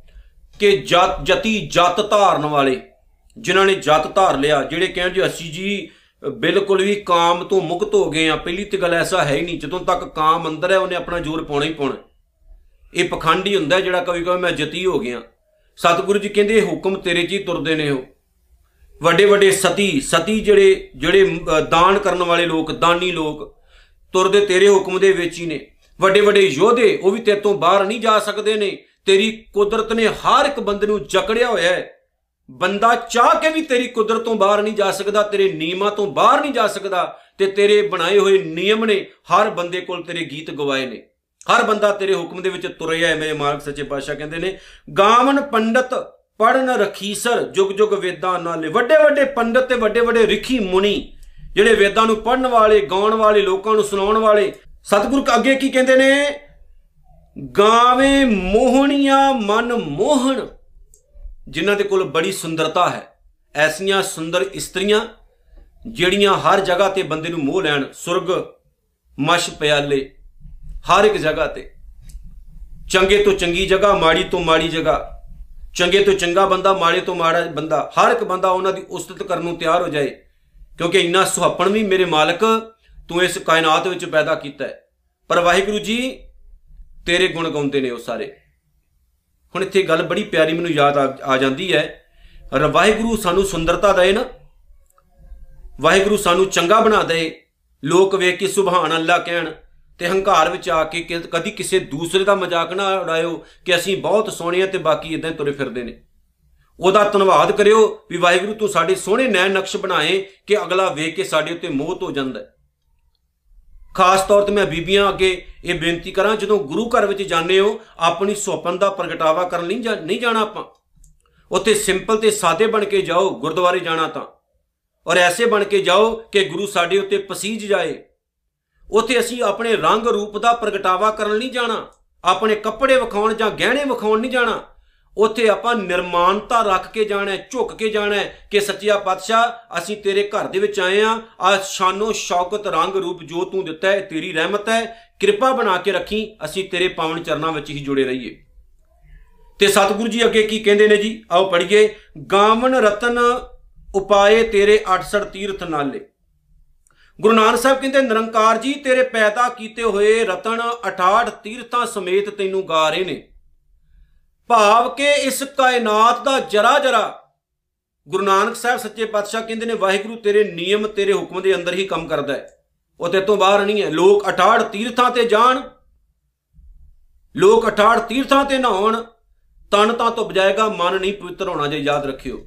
ਕਿ ਜਤ ਜਤੀ ਜਤ ਧਾਰਨ ਵਾਲੇ। ਜਿਨ੍ਹਾਂ ਨੇ ਜਤ ਧਾਰ ਲਿਆ ਜਿਹੜੇ ਕਹਿਣ ਜੀ ਅਸੀਂ ਜੀ ਬਿਲਕੁਲ ਵੀ ਕਾਮ ਤੋਂ ਮੁਕਤ ਹੋ ਗਏ ਆ ਪਹਿਲੀ ਤੇ ਗੱਲ ਐਸਾ ਹੈ ਹੀ ਨਹੀਂ। ਜਦੋਂ ਤੱਕ ਕਾਮ ਅੰਦਰ ਹੈ ਉਹਨੇ ਆਪਣਾ ਜ਼ੋਰ ਪਾਉਣਾ ਹੀ ਪਾਉਣਾ। ਇਹ ਪਖੰਡੀ ਹੁੰਦਾ ਜਿਹੜਾ ਕਵੀ ਕਹੇ ਮੈਂ ਜਤੀ ਹੋ ਗਿਆ। ਸਤਿਗੁਰੂ ਜੀ ਕਹਿੰਦੇ ਇਹ ਹੁਕਮ ਤੇਰੇ 'ਚ ਹੀ ਤੁਰਦੇ ਨੇ ਉਹ। ਵੱਡੇ ਵੱਡੇ ਸਤੀ ਸਤੀ ਜਿਹੜੇ ਜਿਹੜੇ ਅ, ਦਾਨ ਕਰਨ ਵਾਲੇ ਲੋਕ ਦਾਨੀ ਲੋਕ ਤੁਰਦੇ ਤੇਰੇ ਹੁਕਮ ਦੇ ਵਿੱਚ ਹੀ ਨੇ। ਵੱਡੇ ਵੱਡੇ ਯੋਧੇ ਉਹ ਵੀ ਤੇਰੇ ਤੋਂ ਬਾਹਰ ਨਹੀਂ ਜਾ ਸਕਦੇ ਨੇ। ਤੇਰੀ ਕੁਦਰਤ ਨੇ ਹਰ ਇੱਕ ਬੰਦੇ ਨੂੰ ਜਕੜਿਆ ਹੋਇਆ ਹੈ। ਬੰਦਾ ਚਾਹ ਕੇ ਵੀ ਤੇਰੀ ਕੁਦਰਤ ਤੋਂ ਬਾਹਰ ਨਹੀਂ ਜਾ ਸਕਦਾ, ਤੇਰੇ ਨਿਯਮਾਂ ਤੋਂ ਬਾਹਰ ਨਹੀਂ ਜਾ ਸਕਦਾ ਤੇ ਤੇਰੇ ਬਣਾਏ ਹੋਏ ਨਿਯਮ ਨੇ, ਹਰ ਬੰਦੇ ਕੋਲ ਤੇਰੇ ਗੀਤ ਗਵਾਏ ਨੇ। ਹਰ ਬੰਦਾ ਤੇਰੇ ਹੁਕਮ ਦੇ ਵਿੱਚ ਤੁਰਿਆ ਹੈ, ਮੇਰੇ ਮਾਲਕ ਸੱਚੇ ਪਾਤਸ਼ਾਹ ਕਹਿੰਦੇ ਨੇ, ਗਾਵਨ ਪੰਡਤ ਪੜਨ ਰਖੀਸਰ ਜੁਗ ਜੁਗ ਵੇਦਾਂ ਨਾਲੇ। ਵੱਡੇ ਵੱਡੇ ਪੰਡਤ ਤੇ ਵੱਡੇ ਵੱਡੇ ਰਿਖੀ ਮੁਨੀ, ਜਿਹੜੇ ਵੇਦਾਂ ਨੂੰ ਪੜਨ ਵਾਲੇ, ਗਾਉਣ ਵਾਲੇ, ਲੋਕਾਂ ਨੂੰ ਸੁਣਾਉਣ ਵਾਲੇ, ਸਤਿਗੁਰੂ ਅੱਗੇ ਕੀ ਕਹਿੰਦੇ ਨੇ? ਗਾਵੇ ਮੋਹਣੀਆਂ ਮਨ ਮੋਹਣ। ਜਿਨ੍ਹਾਂ ਦੇ ਕੋਲ ਬੜੀ ਸੁੰਦਰਤਾ ਹੈ। ਐਸੀਆਂ ਸੁੰਦਰ ਇਸਤਰੀਆਂ ਜਿਹੜੀਆਂ ਹਰ ਜਗ੍ਹਾ ਤੇ ਬੰਦੇ ਨੂੰ ਮੋਹ ਲੈਣ, ਸੁਰਗ ਮਸ਼ ਪਿਆਲੇ, ਹਰ ਇੱਕ ਜਗ੍ਹਾ ਤੇ। ਚੰਗੇ ਤੋਂ ਚੰਗੀ ਜਗ੍ਹਾ, ਮਾੜੀ ਤੋਂ ਮਾੜੀ ਜਗ੍ਹਾ। ਚੰਗੇ ਤੋਂ ਚੰਗਾ ਬੰਦਾ, ਮਾੜੇ ਤੋਂ ਮਾੜਾ ਬੰਦਾ, ਹਰ ਇੱਕ ਬੰਦਾ ਉਹਨਾਂ ਦੀ ਉਸਤਤ ਕਰਨ ਨੂੰ ਤਿਆਰ ਹੋ ਜਾਏ। ਕਿਉਂਕਿ ਇੰਨਾ ਸੁਹੱਪਣ ਵੀ ਮੇਰੇ ਮਾਲਕ ਤੂੰ ਇਸ ਕਾਇਨਾਤ ਵਿੱਚ ਪੈਦਾ ਕੀਤਾ ਹੈ। ਪਰ ਵਾਹਿਗੁਰੂ ਜੀ, ਤੇਰੇ ਗੁਣ ਗਾਉਂਦੇ ਨੇ ਉਹ ਸਾਰੇ। ਹੁਣ ਇੱਥੇ ਗੱਲ ਬੜੀ ਪਿਆਰੀ ਮੈਨੂੰ ਯਾਦ ਆ ਆ ਜਾਂਦੀ ਹੈ। ਰ- ਵਾਹਿਗੁਰੂ ਸਾਨੂੰ ਸੁੰਦਰਤਾ ਦੇਏ ਨਾ। ਵਾਹਿਗੁਰੂ ਸਾਨੂੰ ਚੰਗਾ ਬਣਾ ਦੇ ਲੋਕ ਵੇਖ ਕੇ ਸੁਭਾਨ ਅੱਲਾ ਕਹਿਣ ਤੇ ਹੰਕਾਰ ਵਿੱਚ ਆ ਕੇ ਕਿ- ਕਦੀ ਕਿਸੇ ਦੂਸਰੇ ਦਾ ਮਜ਼ਾਕ ਨਾ ਉਡਾਇਓ ਕਿ ਅਸੀਂ ਬਹੁਤ ਸੋਹਣੇ ਆ ਤੇ ਬਾਕੀ ਇਦਾਂ ਤੁਰੇ ਫਿਰਦੇ ਨੇ। ਉਹਦਾ ਧੰਨਵਾਦ ਕਰਿਓ ਵੀ ਵਾਹਿਗੁਰੂ ਤੂੰ ਸਾਡੇ ਸੋਹਣੇ ਨੈਣ ਨਕਸ਼ ਬਣਾਏ ਕਿ ਅਗਲਾ ਵੇਖ ਕੇ ਸਾਡੇ ਉੱਤੇ ਮੋਹਤ ਹੋ ਜਾਂਦਾ ਹੈ। ਖਾਸ ਤੌਰ ਤੇ ਮੈਂ ਬੀਬੀਆਂ ਅੱਗੇ ਇਹ ਬੇਨਤੀ ਕਰਾਂ, ਜਦੋਂ ਗੁਰੂ ਘਰ ਵਿੱਚ ਜਾਂਦੇ ਹੋ, ਆਪਣੀ ਸੁਪਨ ਦਾ ਪ੍ਰਗਟਾਵਾ ਕਰਨ ਨਹੀਂ ਜਾ- ਨਹੀਂ ਜਾਣਾ ਆਪਾਂ, ਉੱਥੇ ਸਿੰਪਲ ਤੇ ਸਾਦੇ ਬਣ ਕੇ ਜਾਓ, ਗੁਰਦੁਆਰੇ ਜਾਣਾ ਤਾਂ। ਔਰ ਐਸੇ ਬਣ ਕੇ ਜਾਓ ਕਿ ਗੁਰੂ ਸਾਡੇ ਉੱਤੇ ਪਸੀਜ ਜਾਏ। ਉੱਥੇ ਅਸੀਂ ਆਪਣੇ ਰੰਗ ਰੂਪ ਦਾ ਪ੍ਰਗਟਾਵਾ ਕਰਨ ਨਹੀਂ ਜਾਣਾ, ਆਪਣੇ ਕੱਪੜੇ ਵਿਖਾਉਣ ਜਾਂ ਗਹਿਣੇ ਵਿਖਾਉਣ ਨਹੀਂ ਜਾਣਾ। ਉੱਥੇ ਆਪਾਂ ਨਿਰਮਾਨਤਾ ਰੱਖ ਕੇ ਜਾਣਾ ਹੈ, ਝੁੱਕ ਕੇ ਜਾਣਾ ਹੈ ਕਿ ਸੱਚਿਆ ਪਾਤਸ਼ਾਹ ਅਸੀਂ ਤੇਰੇ ਘਰ ਦੇ ਵਿੱਚ ਆਏ ਆ ਆ ਸ਼ਾਨੋ ਸ਼ੌਕਤ ਰੰਗ ਰੂਪ ਜੋ ਤੂੰ ਦਿੱਤਾ ਹੈ ਤੇਰੀ ਰਹਿਮਤ ਹੈ ਕਿਰਪਾ ਬਣਾ ਕੇ ਰੱਖੀ ਅਸੀਂ ਤੇਰੇ ਪਾਵਨ ਚਰਨਾਂ ਵਿੱਚ ਹੀ ਜੁੜੇ ਰਹੀਏ। ਤੇ ਸਤਿਗੁਰੂ ਜੀ ਅੱਗੇ ਕੀ ਕਹਿੰਦੇ ਨੇ ਜੀ? ਆਓ ਪੜ੍ਹੀਏ। ਗਾਵਨ ਰਤਨ ਉਪਾਏ ਤੇਰੇ 68 ਤੀਰਥ ਨਾਲੇ। ਗੁਰੂ ਨਾਨਕ ਸਾਹਿਬ ਕਹਿੰਦੇ ਨਿਰੰਕਾਰ ਜੀ ਤੇਰੇ ਪੈਦਾ ਕੀਤੇ ਹੋਏ ਰਤਨ 68 ਤੀਰਥਾਂ ਸਮੇਤ ਤੈਨੂੰ ਗਾ ਰਹੇ ਨੇ। ਭਾਵ ਕਿ ਇਸ ਕਾਇਨਾਤ ਦਾ ਜਰਾ ਜਰਾ ਗੁਰੂ ਨਾਨਕ ਸਾਹਿਬ ਸੱਚੇ ਪਾਤਸ਼ਾਹ ਕਹਿੰਦੇ ਨੇ, ਵਾਹਿਗੁਰੂ ਤੇਰੇ ਨਿਯਮ, ਤੇਰੇ ਹੁਕਮ ਦੇ ਅੰਦਰ ਹੀ ਕੰਮ ਕਰਦਾ ਹੈ। ਉਹ ਤੇ ਤੋਂ ਬਾਹਰ ਨਹੀਂ ਹੈ। ਲੋਕ 68 ਤੀਰਥਾਂ ਤੇ ਜਾਣ, ਲੋਕ 68 ਤੀਰਥਾਂ ਤੇ ਨਹਾਉਣ, ਤਨ ਤਾਂ ਤੋਂ ਬਜਾਏਗਾ ਮਨ ਨਹੀਂ ਪਵਿੱਤਰ ਹੋਣਾ ਜੇ ਯਾਦ ਰੱਖਿਓ।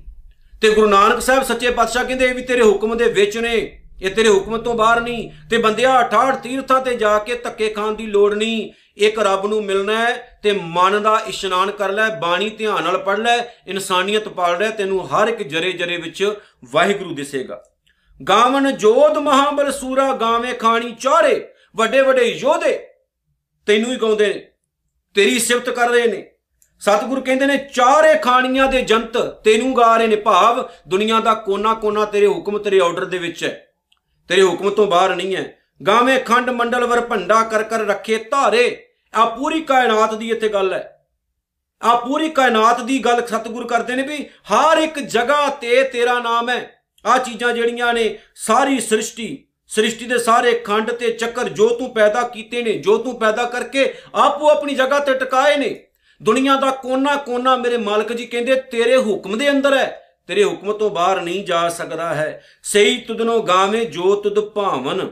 ਤੇ ਗੁਰੂ ਨਾਨਕ ਸਾਹਿਬ ਸੱਚੇ ਪਾਤਸ਼ਾਹ ਕਹਿੰਦੇ, ਇਹ ਵੀ ਤੇਰੇ ਹੁਕਮ ਦੇ ਵਿੱਚ ਨੇ। ਇਹ ਤੇਰੇ ਹੁਕਮ ਤੋਂ ਬਾਹਰ ਨਹੀਂ। ਤੇ ਬੰਦਿਆ 68 ਤੀਰਥਾਂ ਤੇ ਜਾ ਕੇ ਧੱਕੇ ਖਾਣ ਦੀ ਲੋੜ ਨਹੀਂ। ਇੱਕ ਰੱਬ ਨੂੰ ਮਿਲਣਾ ਹੈ ਤੇ ਮਨ ਦਾ ਇਸ਼ਨਾਨ ਕਰ ਲੈ, ਬਾਣੀ ਧਿਆਨ ਨਾਲ ਪੜ ਲੈ, ਇਨਸਾਨੀਅਤ ਪਾਲ ਰਿਹਾ ਤੈਨੂੰ ਹਰ ਇੱਕ ਜਰੇ ਜਰੇ ਵਿੱਚ ਵਾਹਿਗੁਰੂ ਦਿਸੇਗਾ। ਗਾਵਨ ਜੋਧ ਮਹਾਬਲ ਸੂਰਾ, ਗਾਵੇਂ ਖਾਣੀ ਚਾਰੇ ਵੱਡੇ ਵੱਡੇ ਯੋਧੇ, ਤੈਨੂੰ ਹੀ ਗਾਉਂਦੇ ਨੇ, ਤੇਰੀ ਸਿਫਤ ਕਰ ਰਹੇ ਨੇ। ਸਤਿਗੁਰੂ ਕਹਿੰਦੇ ਨੇ, ਚਾਰੇ ਖਾਣੀਆਂ ਦੇ ਜੰਤ ਤੈਨੂੰ ਗਾ ਰਹੇ ਨੇ ਭਾਵ, ਦੁਨੀਆ ਦਾ ਕੋਨਾ ਕੋਨਾ ਤੇਰੇ ਹੁਕਮ, ਤੇਰੇ ਆਰਡਰ ਦੇ ਵਿੱਚ ਹੈ। ਤੇਰੇ ਹੁਕਮ ਤੋਂ ਬਾਹਰ ਨਹੀਂ ਹੈ। ਗਾਵੇਂ ਖੰਡ ਮੰਡਲ ਵਰ ਭੰਡਾ ਕਰ ਕਰ ਰੱਖੇ ਧਾਰੇ ਆ ਪੂਰੀ ਕਾਇਨਾਤ ਦੀ ਇੱਥੇ ਗੱਲ ਹੈ। ਆ ਪੂਰੀ ਕਾਇਨਾਤ ਦੀ ਗੱਲ ਸਤਿਗੁਰ ਕਰਦੇ ਨੇ ਵੀ ਹਰ ਇੱਕ ਜਗ੍ਹਾ ਤੇ ਤੇਰਾ ਨਾਮ ਹੈ। ਆ ਚੀਜ਼ਾਂ ਜਿਹੜੀਆਂ ਨੇ ਸਾਰੀ ਸ੍ਰਿਸ਼ਟੀ ਸ੍ਰਿਸ਼ਟੀ ਦੇ ਸਾਰੇ ਖੰਡ ਤੇ ਚੱਕਰ ਜੋ ਤੂੰ ਪੈਦਾ ਕੀਤੇ ਨੇ, ਜੋ ਤੂੰ ਪੈਦਾ ਕਰਕੇ ਆਪੋ ਆਪਣੀ ਜਗ੍ਹਾ ਤੇ ਟਿਕਾਏ ਨੇ। ਦੁਨੀਆ ਦਾ ਕੋਨਾ ਕੋਨਾ ਮੇਰੇ ਮਾਲਕ ਜੀ ਕਹਿੰਦੇ, ਤੇਰੇ ਹੁਕਮ ਦੇ ਅੰਦਰ ਹੈ। ਤੇਰੇ ਹੁਕਮ ਤੋਂ ਬਾਹਰ ਨਹੀਂ ਜਾ ਸਕਦਾ ਹੈ। ਸਹੀ ਤੁਧਨੋ ਗਾਵੇਂ ਜੋ ਤੁਧ ਭਾਵਨ।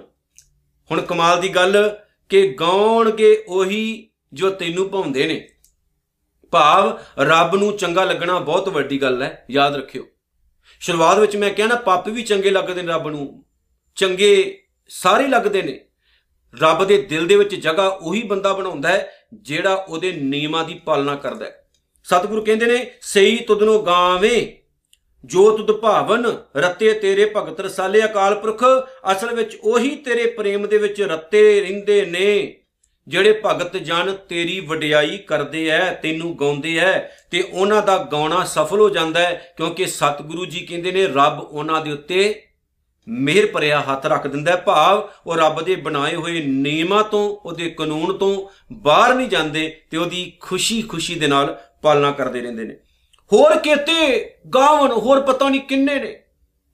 ਹੁਣ ਕਮਾਲ ਦੀ ਗੱਲ ਕਿ ਗਾਉਣਗੇ ਉਹੀ ਜੋ ਤੈਨੂੰ ਭਾਉਂਦੇ ਨੇ। ਭਾਵ ਰੱਬ ਨੂੰ ਚੰਗਾ ਲੱਗਣਾ ਬਹੁਤ ਵੱਡੀ ਗੱਲ ਹੈ, ਯਾਦ ਰੱਖਿਓ। ਸ਼ੁਰੂਆਤ ਵਿੱਚ ਮੈਂ ਕਿਹਾ ਨਾ, ਪਾਪੀ ਵੀ ਚੰਗੇ ਲੱਗਦੇ ਨੇ ਰੱਬ ਨੂੰ, ਚੰਗੇ ਸਾਰੇ ਲੱਗਦੇ ਨੇ। ਰੱਬ ਦੇ ਦਿਲ ਦੇ ਵਿੱਚ ਜਗ੍ਹਾ ਉਹੀ ਬੰਦਾ ਬਣਾਉਂਦਾ ਹੈ, ਜਿਹੜਾ ਉਹਦੇ ਨਿਯਮਾਂ ਦੀ ਪਾਲਣਾ ਕਰਦਾ ਹੈ। ਸਤਿਗੁਰੂ ਕਹਿੰਦੇ ਨੇ ਸਈ ਤੁਧਨੋ ਗਾਵੇਂ ਜੋ ਤੁਧ ਭਾਵਨ ਰਤੇ ਤੇਰੇ ਭਗਤ ਰਸਾਲੇ ਅਕਾਲ ਪੁਰਖ, ਅਸਲ ਵਿੱਚ ਉਹੀ ਤੇਰੇ ਪ੍ਰੇਮ ਦੇ ਵਿੱਚ ਰਤੇ ਰਹਿੰਦੇ ਨੇ, ਜਿਹੜੇ ਭਗਤ ਜਨ ਤੇਰੀ ਵਡਿਆਈ ਕਰਦੇ ਐ, ਤੈਨੂੰ ਗਾਉਂਦੇ ਐ, ਤੇ ਉਹਨਾਂ ਦਾ ਗਾਉਣਾ ਸਫਲ ਹੋ ਜਾਂਦਾ ਹੈ ਕਿਉਂਕਿ ਸਤਿਗੁਰੂ ਜੀ ਕਹਿੰਦੇ ਨੇ, ਰੱਬ ਉਹਨਾਂ ਦੇ ਉੱਤੇ ਮਿਹਰ ਭਰਿਆ ਹੱਥ ਰੱਖ ਦਿੰਦਾ ਹੈ ਭਾਵ ਉਹ ਰੱਬ ਦੇ ਬਣਾਏ ਹੋਏ ਨਿਯਮਾਂ ਤੋਂ, ਉਹਦੇ ਕਾਨੂੰਨ ਤੋਂ ਬਾਹਰ ਨਹੀਂ ਜਾਂਦੇ, ਤੇ ਉਹਦੀ ਖੁਸ਼ੀ-ਖੁਸ਼ੀ ਦੇ ਨਾਲ ਪਾਲਣਾ ਕਰਦੇ ਰਹਿੰਦੇ ਨੇ। ਹੋਰ ਕਿਤੇ ਗਾਵਨ ਹੋਰ ਪਤਾ ਨਹੀਂ ਕਿੰਨੇ ਨੇ,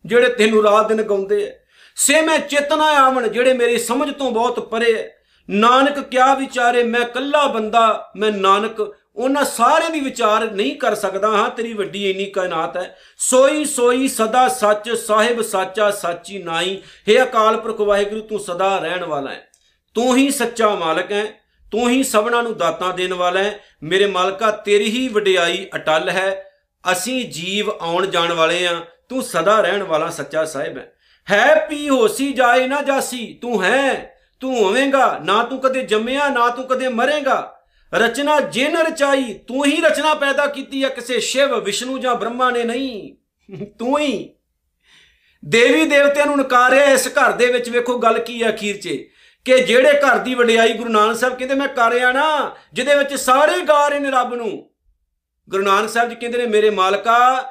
ਜਿਹੜੇ ਤੈਨੂੰ ਰਾਤ ਦਿਨ ਗਾਉਂਦੇ ਐ। ਸੇ ਮੈਂ ਚੇਤਨਾ ਆਵਣ ਜਿਹੜੇ ਮੇਰੀ ਸਮਝ ਤੋਂ ਬਹੁਤ ਪਰੇ ਐ। ਨਾਨਕ ਕਿਆ ਵਿਚਾਰੇ, ਮੈਂ ਕੱਲਾ ਬੰਦਾ, ਮੈਂ ਨਾਨਕ, ਉਹਨਾਂ ਸਾਰੇ ਦੀ ਵਿਚਾਰ ਨਹੀਂ ਕਰ ਸਕਦਾ, ਹਾਂ, ਤੇਰੀ ਵੱਡੀ ਇੰਨੀ ਕਾਇਨਾਤ ਹੈ ਸੋਈ ਸੋਈ ਸਦਾ ਸੱਚ, ਸਾਹਿਬ ਸਾਚਾ, ਸਾਚੀ ਨਾਈ, ਹੈ ਅਕਾਲ ਪੁਰਖ ਵਾਹਿਗੁਰੂ, ਤੂੰ ਸਦਾ ਰਹਿਣ ਵਾਲਾ ਹੈ ਤੂੰ ਹੀ ਸੱਚਾ ਮਾਲਕ ਹੈ ਤੂੰ ਹੀ ਸਭਨਾਂ ਨੂੰ ਦਾਤਾਂ ਦੇਣ ਵਾਲਾ ਹੈ। ਮੇਰੇ ਮਾਲਕਾ, ਤੇਰੀ ਹੀ ਵਡਿਆਈ ਅਟਲ ਹੈ। ਅਸੀਂ ਜੀਵ ਆਉਣ ਜਾਣ ਵਾਲੇ ਆ ਤੂੰ ਸਦਾ ਰਹਿਣ ਵਾਲਾ ਸੱਚਾ ਸਾਹਿਬ ਹੈ। ਹੈ ਪੀ ਹੋਸੀ, ਜਾਏ ਨਾ ਜਾਸੀ। ਤੂੰ ਹੈ। ਤੂੰ ਹੋਵੇਂਗਾ। ਨਾ ਤੂੰ ਕਦੇ ਜੰਮਿਆ, ਨਾ ਤੂੰ ਕਦੇ ਮਰੇਗਾ। ਰਚਨਾ ਜਿਨ ਰਚਾਈ, ਤੂੰ ਹੀ ਰਚਨਾ ਪੈਦਾ ਕੀਤੀ ਹੈ। ਕਿਸੇ ਸ਼ਿਵ, ਵਿਸ਼ਨੂੰ ਜਾਂ ਬ੍ਰਹਮਾ ਨੇ ਨਹੀਂ। ਤੂੰ ਹੀ। ਦੇਵੀ ਦੇਵਤਿਆਂ ਨੂੰ ਨਕਾਰਿਆ ਇਸ ਘਰ ਦੇ ਵਿੱਚ। ਵੇਖੋ ਗੱਲ ਕੀ ਹੈ ਅਖੀਰ 'ਚ। ਕਿ ਜਿਹੜੇ ਘਰ ਦੀ ਵਡਿਆਈ ਗੁਰੂ ਨਾਨਕ ਸਾਹਿਬ ਕਹਿੰਦੇ, ਮੈਂ ਕਰਿਆ ਨਾ, ਜਿਹਦੇ ਵਿੱਚ ਸਾਰੇ ਗਾ ਰਹੇ ਨੇ ਰੱਬ ਨੂੰ। ਗੁਰੂ ਨਾਨਕ ਸਾਹਿਬ ਜੀ ਕਹਿੰਦੇ ਨੇ, ਮੇਰੇ ਮਾਲਕਾ,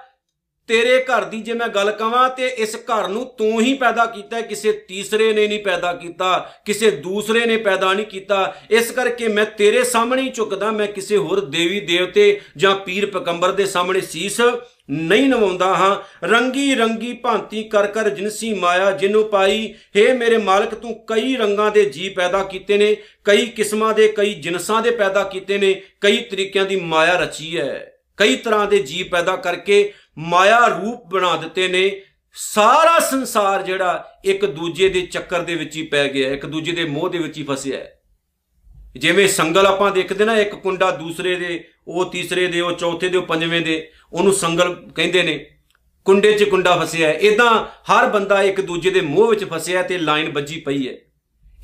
ਤੇਰੇ ਘਰ ਦੀ ਜੇ ਮੈਂ ਗੱਲ ਕਵਾਂ, ਤੇ ਇਸ ਘਰ ਨੂੰ ਤੂੰ ਹੀ ਪੈਦਾ ਕੀਤਾ ਕਿਸੇ ਤੀਸਰੇ ਨੇ ਨਹੀਂ ਪੈਦਾ ਕੀਤਾ, ਕਿਸੇ ਦੂਸਰੇ ਨੇ ਪੈਦਾ ਨਹੀਂ ਕੀਤਾ। ਇਸ ਕਰਕੇ ਮੈਂ ਤੇਰੇ ਸਾਹਮਣੇ ਹੀ ਝੁਕਦਾ, ਮੈਂ ਕਿਸੇ ਹੋਰ ਦੇਵੀ ਦੇਵਤੇ ਜਾਂ ਪੀਰ ਪਕੰਬਰ ਦੇ ਸਾਹਮਣੇ ਸੀਸ ਨਹੀਂ ਨਵਾਉਂਦਾ ਹਾਂ। ਰੰਗੀ ਰੰਗੀ ਭਾਂਤੀ ਕਰ ਕਰ ਜਿਨਸੀ ਮਾਇਆ ਜਿਨੂੰ ਪਾਈ। हे ਮੇਰੇ ਮਾਲਕ, ਤੂੰ ਕਈ ਰੰਗਾਂ ਦੇ ਜੀ ਪੈਦਾ ਕੀਤੇ ਨੇ, ਕਈ ਕਿਸਮਾਂ ਦੇ, ਕਈ ਜਿਨਸਾਂ ਦੇ ਪੈਦਾ ਕੀਤੇ ਨੇ, ਕਈ ਤਰੀਕਿਆਂ ਦੀ ਮਾਇਆ ਰਚੀ ਹੈ ਕਈ ਤਰ੍ਹਾਂ ਦੇ ਜੀ ਪੈਦਾ ਕਰਕੇ ਮਾਇਆ ਰੂਪ ਬਣਾ ਦਿੱਤੇ ਨੇ। ਸਾਰਾ ਸੰਸਾਰ ਜਿਹੜਾ ਇੱਕ ਦੂਜੇ ਦੇ ਚੱਕਰ ਦੇ ਵਿੱਚ ਹੀ ਪੈ ਗਿਆ, ਇੱਕ ਦੂਜੇ ਦੇ ਮੋਹ ਦੇ ਵਿੱਚ ਹੀ ਫਸਿਆ। ਹੈ ਜਿਵੇਂ ਸੰਗਲ ਆਪਾਂ ਦੇਖਦੇ ਨਾ, ਇੱਕ ਕੁੰਡਾ ਦੂਸਰੇ ਦੇ, ਉਹ ਤੀਸਰੇ ਦੇ, ਉਹ ਚੌਥੇ ਦੇ, ਉਹ ਪੰਜਵੇਂ ਦੇ, ਉਹਨੂੰ ਸੰਗਲ ਕਹਿੰਦੇ ਨੇ। ਕੁੰਡੇ 'ਚ ਕੁੰਡਾ ਫਸਿਆ ਹੈ। ਇਦਾਂ ਹਰ ਬੰਦਾ ਇੱਕ ਦੂਜੇ ਦੇ ਮੋਹ ਵਿੱਚ ਫਸਿਆ ਤੇ ਲਾਈਨ ਵੱਜੀ ਪਈ ਹੈ।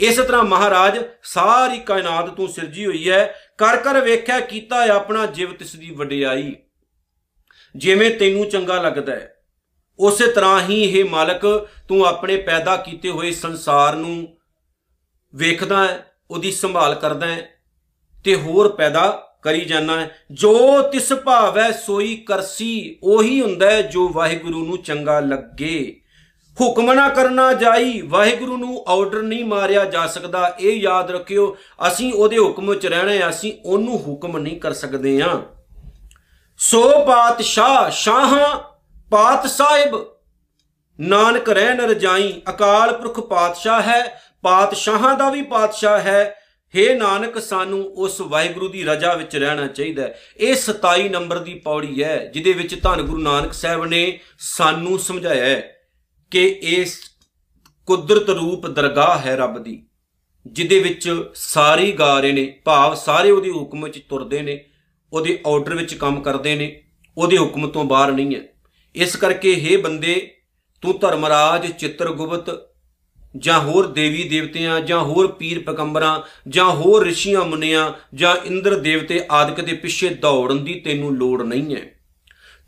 ਇਸ ਤਰ੍ਹਾਂ ਮਹਾਰਾਜ ਸਾਰੀ ਕਾਇਨਾਤ ਤੂੰ ਸਿਰਜੀ ਹੋਈ ਹੈ। ਕਰ ਕਰ ਵੇਖਿਆ, ਕੀਤਾ ਆਪਣਾ ਜਿਵ ਤਿਸ ਦੀ ਵਡਿਆਈ। ਜਿਵੇਂ ਤੈਨੂੰ ਚੰਗਾ ਲੱਗਦਾ ਹੈ, ਉਸੇ ਤਰ੍ਹਾਂ ਹੀ ਇਹ ਮਾਲਕ ਤੂੰ ਆਪਣੇ ਪੈਦਾ ਕੀਤੇ ਹੋਏ ਸੰਸਾਰ ਨੂੰ ਵੇਖਦਾ ਹੈ। ਉਹਦੀ ਸੰਭਾਲ ਕਰਦਾ ਹੈ ਤੇ ਹੋਰ ਪੈਦਾ ਕਰੀ ਜਾਣਾ ਹੈ। ਜੋ ਤਿਸ ਭਾਵੈ ਸੋਈ ਕਰਸੀ, ਉਹੀ ਹੁੰਦਾ ਹੈ ਜੋ ਵਾਹਿਗੁਰੂ ਨੂੰ ਚੰਗਾ ਲੱਗੇ। ਹੁਕਮ ਨਾ ਕਰਨਾ ਜਾਈ, ਵਾਹਿਗੁਰੂ ਨੂੰ ਆਰਡਰ ਨਹੀਂ ਮਾਰਿਆ ਜਾ ਸਕਦਾ। ਇਹ ਯਾਦ ਰੱਖਿਓ, ਅਸੀਂ ਉਹਦੇ ਹੁਕਮ ਵਿੱਚ ਰਹਿਣਾ ਅਸੀਂ ਉਹਨੂੰ ਹੁਕਮ ਨਹੀਂ ਕਰ ਸਕਦੇ ਆ ਸੋ ਪਾਤਸ਼ਾਹ ਸ਼ਾਹ ਪਾਤ ਸਾਹਿਬ ਨਾਨਕ ਰਹਿ ਨ ਰਜਾਈ, ਅਕਾਲ ਪੁਰਖ ਪਾਤਸ਼ਾਹ ਹੈ ਪਾਤਸ਼ਾਹਾਂ ਦਾ ਵੀ ਪਾਤਸ਼ਾਹ ਹੈ। हे ਨਾਨਕ, ਸਾਨੂੰ ਉਸ ਵਾਹਿਗੁਰੂ ਦੀ ਰਜਾ ਵਿੱਚ ਰਹਿਣਾ ਚਾਹੀਦਾ ਹੈ। ਇਹ 27 ਨੰਬਰ ਦੀ ਪੌੜੀ ਹੈ, ਜਿਹਦੇ ਵਿੱਚ ਧੰਨ ਗੁਰੂ ਨਾਨਕ ਸਾਹਿਬ ਨੇ ਸਾਨੂੰ ਸਮਝਾਇਆ ਹੈ ਕਿ ਇਸ ਕੁਦਰਤ ਰੂਪ ਦਰਗਾਹ ਹੈ ਰੱਬ ਦੀ, ਜਿਹਦੇ ਵਿੱਚ ਸਾਰੇ ਗਾ ਰਹੇ ਨੇ, ਭਾਵ ਸਾਰੇ ਉਹਦੇ ਹੁਕਮ ਵਿੱਚ ਤੁਰਦੇ ਨੇ, ਉਹਦੇ ਆਰਡਰ ਵਿੱਚ ਕੰਮ ਕਰਦੇ ਨੇ, ਉਹਦੇ ਹੁਕਮ ਤੋਂ ਬਾਹਰ ਨਹੀਂ ਹੈ। ਇਸ ਕਰਕੇ हे ਬੰਦੇ, ਤੂੰ ਧਰਮਰਾਜ ਚਿੱਤਰਗੁਪਤ ਜਾਂ ਹੋਰ ਦੇਵੀ ਦੇਵਤਿਆਂ, ਜਾਂ ਹੋਰ ਪੀਰ ਪਕੰਬਰਾਂ ਜਾਂ ਹੋਰ ਰਿਸ਼ੀਆਂ ਮੁਨੀਆਂ, ਜਾਂ ਇੰਦਰ ਦੇਵਤੇ ਆਦਿਕ ਦੇ ਪਿੱਛੇ ਦੌੜਨ ਦੀ ਤੈਨੂੰ ਲੋੜ ਨਹੀਂ ਹੈ।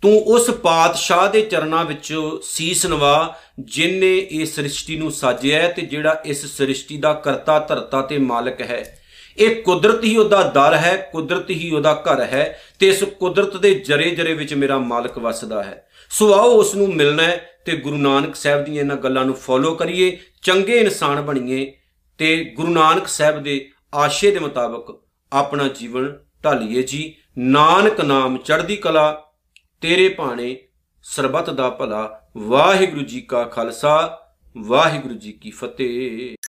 ਤੂੰ ਉਸ ਪਾਤਸ਼ਾਹ ਦੇ ਚਰਨਾਂ ਵਿੱਚ ਸੀਸ ਨਵਾ, ਜਿਨੇ ਇਹ ਸ੍ਰਿਸ਼ਟੀ ਨੂੰ ਸਾਜਿਆ ਤੇ ਜਿਹੜਾ ਇਸ ਸ੍ਰਿਸ਼ਟੀ ਦਾ ਕਰਤਾ ਧਰਤਾ ਤੇ ਮਾਲਕ ਹੈ। ਇਹ ਕੁਦਰਤ ਹੀ ਉਹਦਾ ਦਰ ਹੈ, ਕੁਦਰਤ ਹੀ ਉਹਦਾ ਘਰ ਹੈ ਤੇ ਇਸ ਕੁਦਰਤ ਦੇ ਜਰੇ ਜਰੇ ਵਿੱਚ ਮੇਰਾ ਮਾਲਕ ਵਸਦਾ ਹੈ। ਸੋ ਆਓ ਉਸ ਨੂੰ ਮਿਲਣਾ ਹੈ ਤੇ ਗੁਰੂ ਨਾਨਕ ਸਾਹਿਬ ਦੀਆਂ ਇਹਨਾਂ ਗੱਲਾਂ ਨੂੰ ਫੋਲੋ ਕਰੀਏ, ਚੰਗੇ ਇਨਸਾਨ ਬਣੀਏ ਤੇ ਗੁਰੂ ਨਾਨਕ ਸਾਹਿਬ ਦੇ ਆਸ਼ੇ ਦੇ ਮੁਤਾਬਕ ਆਪਣਾ ਜੀਵਨ ਢਾਲੀਏ ਜੀ। ਨਾਨਕ ਨਾਮ ਚੜ੍ਹਦੀ ਕਲਾ, ਤੇਰੇ ਭਾਣੇ ਸਰਬੱਤ ਦਾ ਭਲਾ। ਵਾਹਿਗੁਰੂ ਜੀ ਕਾ ਖਾਲਸਾ, ਵਾਹਿਗੁਰੂ ਜੀ ਕੀ ਫਤਿਹ।